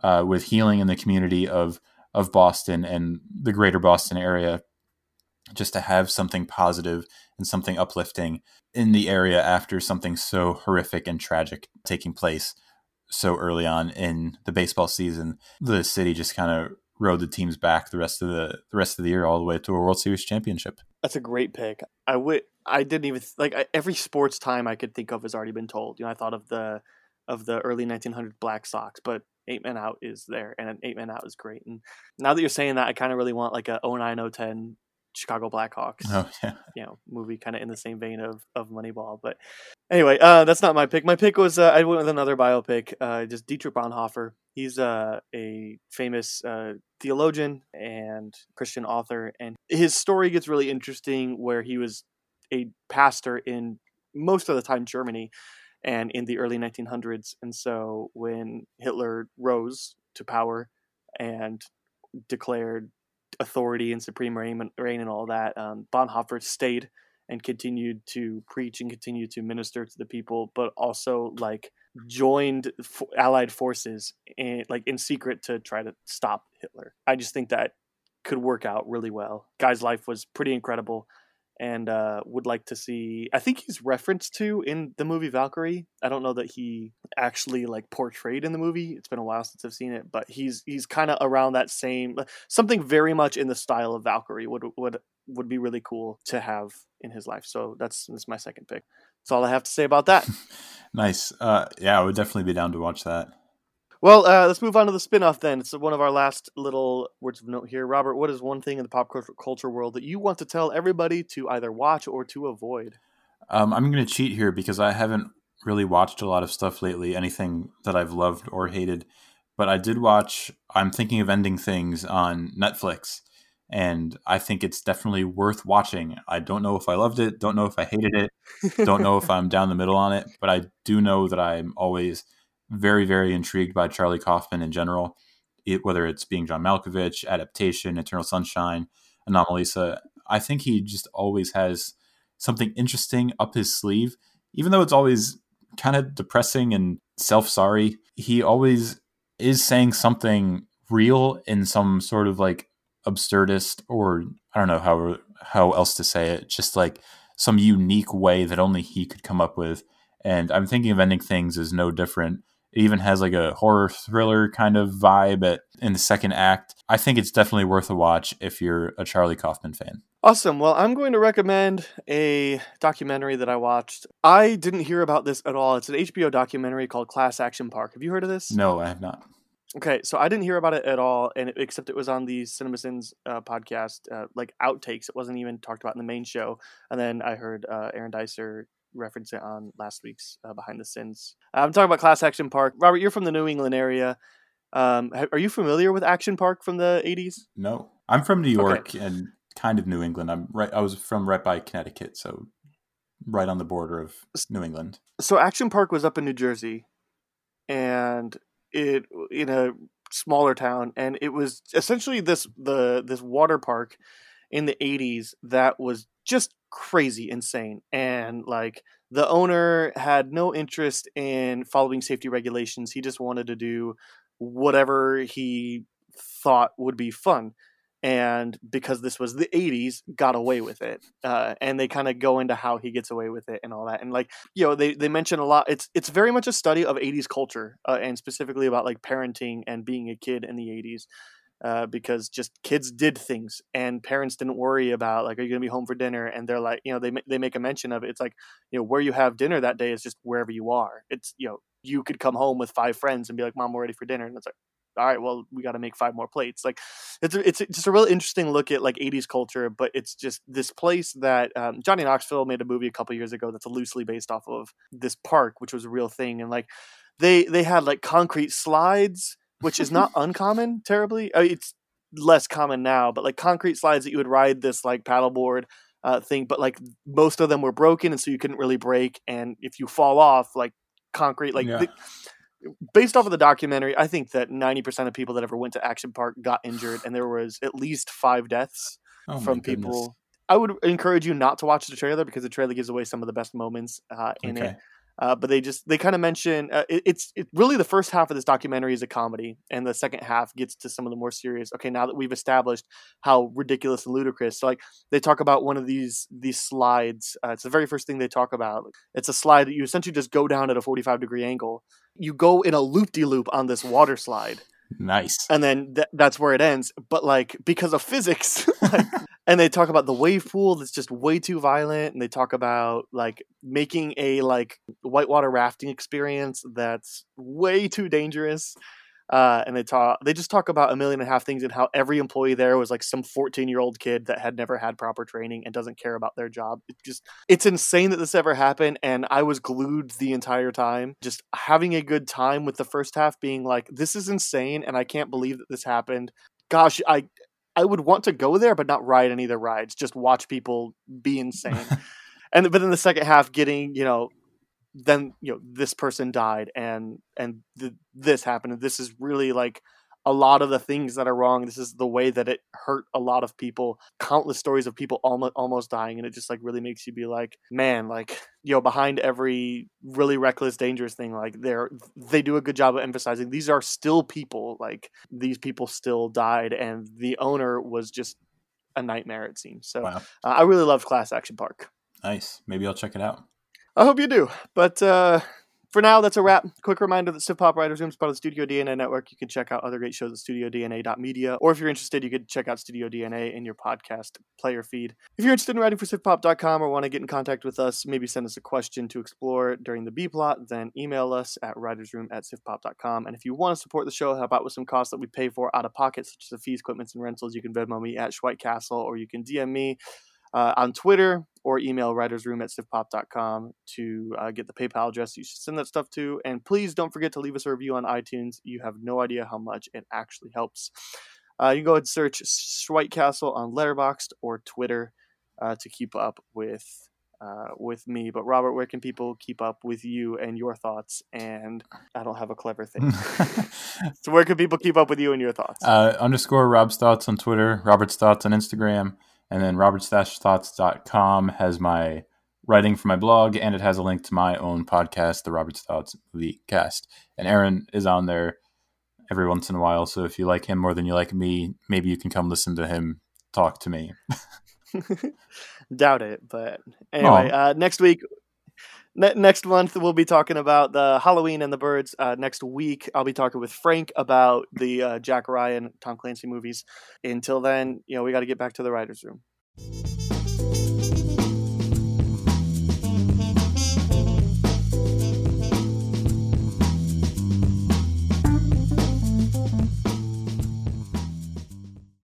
uh, with healing in the community of of Boston and the greater Boston area, just to have something positive and something uplifting in the area after something so horrific and tragic taking place so early on in the baseball season, the city just kind of rode the teams back the rest of the the rest of the year all the way to a World Series championship. That's a great pick. I would I didn't even like I, every sports time I could think of has already been told. You know, I thought of the of the early 1900 Black Sox, but Eight Men Out is there, and an Eight Men Out is great. And now that you're saying that, I kind of really want like a 09 010 Chicago Blackhawks. Oh yeah, you know, movie kind of in the same vein of of Moneyball. But anyway, uh, that's not my pick. My pick was uh, I went with another biopic, uh, just Dietrich Bonhoeffer. He's uh, a famous uh, theologian and Christian author, and his story gets really interesting. Where he was a pastor in most of the time Germany, and in the early 1900s. And so when Hitler rose to power and declared authority and supreme reign, and all that, um, Bonhoeffer stayed and continued to preach and continued to minister to the people, but also like joined Allied forces in, like in secret to try to stop Hitler. I just think that could work out really well. Guy's life was pretty incredible and uh, would like to see. I think he's referenced to in the movie Valkyrie. I don't know that he actually like portrayed in the movie. It's been a while since I've seen it, but he's he's kind of around that same something very much in the style of Valkyrie would would would be really cool to have in his life. So that's that's my second pick. That's all I have to say about that. nice. Uh, yeah, I would definitely be down to watch that. Well, uh, let's move on to the spin-off then. It's one of our last little words of note here. Robert, what is one thing in the pop culture world that you want to tell everybody to either watch or to avoid? Um, I'm going to cheat here because I haven't really watched a lot of stuff lately, anything that I've loved or hated. But I did watch I'm Thinking of Ending Things on Netflix, and I think it's definitely worth watching. I don't know if I loved it, don't know if I hated it, don't know if I'm down the middle on it, but I do know that I'm always – very, very intrigued by Charlie Kaufman in general, it, whether it's being John Malkovich, Adaptation, Eternal Sunshine, Anomalisa. I think he just always has something interesting up his sleeve, even though it's always kind of depressing and self sorry. He always is saying something real in some sort of like absurdist or I don't know how how else to say it, just like some unique way that only he could come up with. And I'm thinking of ending things is no different. It even has like a horror thriller kind of vibe at, in the second act. I think it's definitely worth a watch if you're a Charlie Kaufman fan. Awesome. Well, I'm going to recommend a documentary that I watched. I didn't hear about this at all. It's an HBO documentary called Class Action Park. Have you heard of this? No, I have not. Okay, so I didn't hear about it at all, and it, except it was on the CinemaSins uh, podcast, uh, like outtakes. It wasn't even talked about in the main show. And then I heard uh, Aaron Dicer reference it on last week's uh, Behind the Sins. I'm talking about Class Action Park. Robert, you're from the New England area. Um, are you familiar with Action Park from the 80s? No, I'm from New York okay. and kind of New England. I'm right. I was from right by Connecticut, so right on the border of New England. So Action Park was up in New Jersey, and it in a smaller town, and it was essentially this the this water park in the 80s that was just crazy insane and like the owner had no interest in following safety regulations he just wanted to do whatever he thought would be fun and because this was the 80s got away with it uh, and they kind of go into how he gets away with it and all that and like you know they, they mention a lot it's it's very much a study of 80s culture uh, and specifically about like parenting and being a kid in the 80s uh, because just kids did things and parents didn't worry about like are you going to be home for dinner? And they're like you know they they make a mention of it. It's like you know where you have dinner that day is just wherever you are. It's you know you could come home with five friends and be like mom we're ready for dinner. And it's like all right, well, we got to make five more plates. Like, it's it's just a really interesting look at like '80s culture, but it's just this place that um, Johnny Knoxville made a movie a couple years ago that's loosely based off of this park, which was a real thing, and like they they had like concrete slides, which is not uncommon terribly. I mean, it's less common now, but like concrete slides that you would ride this like paddleboard uh, thing, but like most of them were broken, and so you couldn't really brake, and if you fall off, like concrete, like. Yeah based off of the documentary, I think that 90% of people that ever went to Action Park got injured, and there was at least five deaths oh from people. I would encourage you not to watch the trailer because the trailer gives away some of the best moments uh, in okay. it. Uh, but they just they kind of mention uh, it, it's it, really the first half of this documentary is a comedy, and the second half gets to some of the more serious. Okay, now that we've established how ridiculous and ludicrous, so like they talk about one of these these slides. Uh, it's the very first thing they talk about. It's a slide that you essentially just go down at a forty five degree angle. You go in a loop de loop on this water slide. Nice. And then th- that's where it ends. But like because of physics, like, and they talk about the wave pool that's just way too violent and they talk about like making a like whitewater rafting experience that's way too dangerous uh, and they talk they just talk about a million and a half things and how every employee there was like some 14 year old kid that had never had proper training and doesn't care about their job. It just it's insane that this ever happened and i was glued the entire time. Just having a good time with the first half being like this is insane and i can't believe that this happened. Gosh i I would want to go there, but not ride any of the rides. Just watch people be insane. and but in the second half, getting you know, then you know this person died and and th- this happened. And this is really like a lot of the things that are wrong. This is the way that it hurt a lot of people. Countless stories of people almost almost dying, and it just like really makes you be like, man, like you know, behind every really reckless, dangerous thing, like they're they do a good job of emphasizing these are still people. Like these people still died, and the owner was just a nightmare. It seems. So wow. uh, I really loved Class Action Park. Nice. Maybe I'll check it out. I hope you do. But uh, for now, that's a wrap. Quick reminder that Civ Pop Writers Room is part of the Studio DNA network. You can check out other great shows at studiodna.media, or if you're interested, you can check out Studio DNA in your podcast player feed. If you're interested in writing for CivPop.com or want to get in contact with us, maybe send us a question to explore during the B plot, then email us at writersroom at CivPop.com. And if you want to support the show, help out with some costs that we pay for out of pocket, such as the fees, equipments, and rentals, you can Venmo me at Schweik Castle, or you can DM me uh, on Twitter or email writersroom at civpop.com to uh, get the PayPal address you should send that stuff to. And please don't forget to leave us a review on iTunes. You have no idea how much it actually helps. Uh, you can go ahead and search Schweik Castle on Letterboxd or Twitter uh, to keep up with uh, with me. But Robert, where can people keep up with you and your thoughts? And I don't have a clever thing. so where can people keep up with you and your thoughts? Uh, underscore Rob's thoughts on Twitter, Robert's thoughts on Instagram. And then robertstashthoughts.com has my writing for my blog, and it has a link to my own podcast, the Robert's Thoughts Movie Cast. And Aaron is on there every once in a while. So if you like him more than you like me, maybe you can come listen to him talk to me. Doubt it, but anyway, Oh. uh, next week. Ne- next month we'll be talking about the Halloween and the Birds. Uh, next week I'll be talking with Frank about the uh, Jack Ryan, Tom Clancy movies. Until then, you know we got to get back to the writers' room.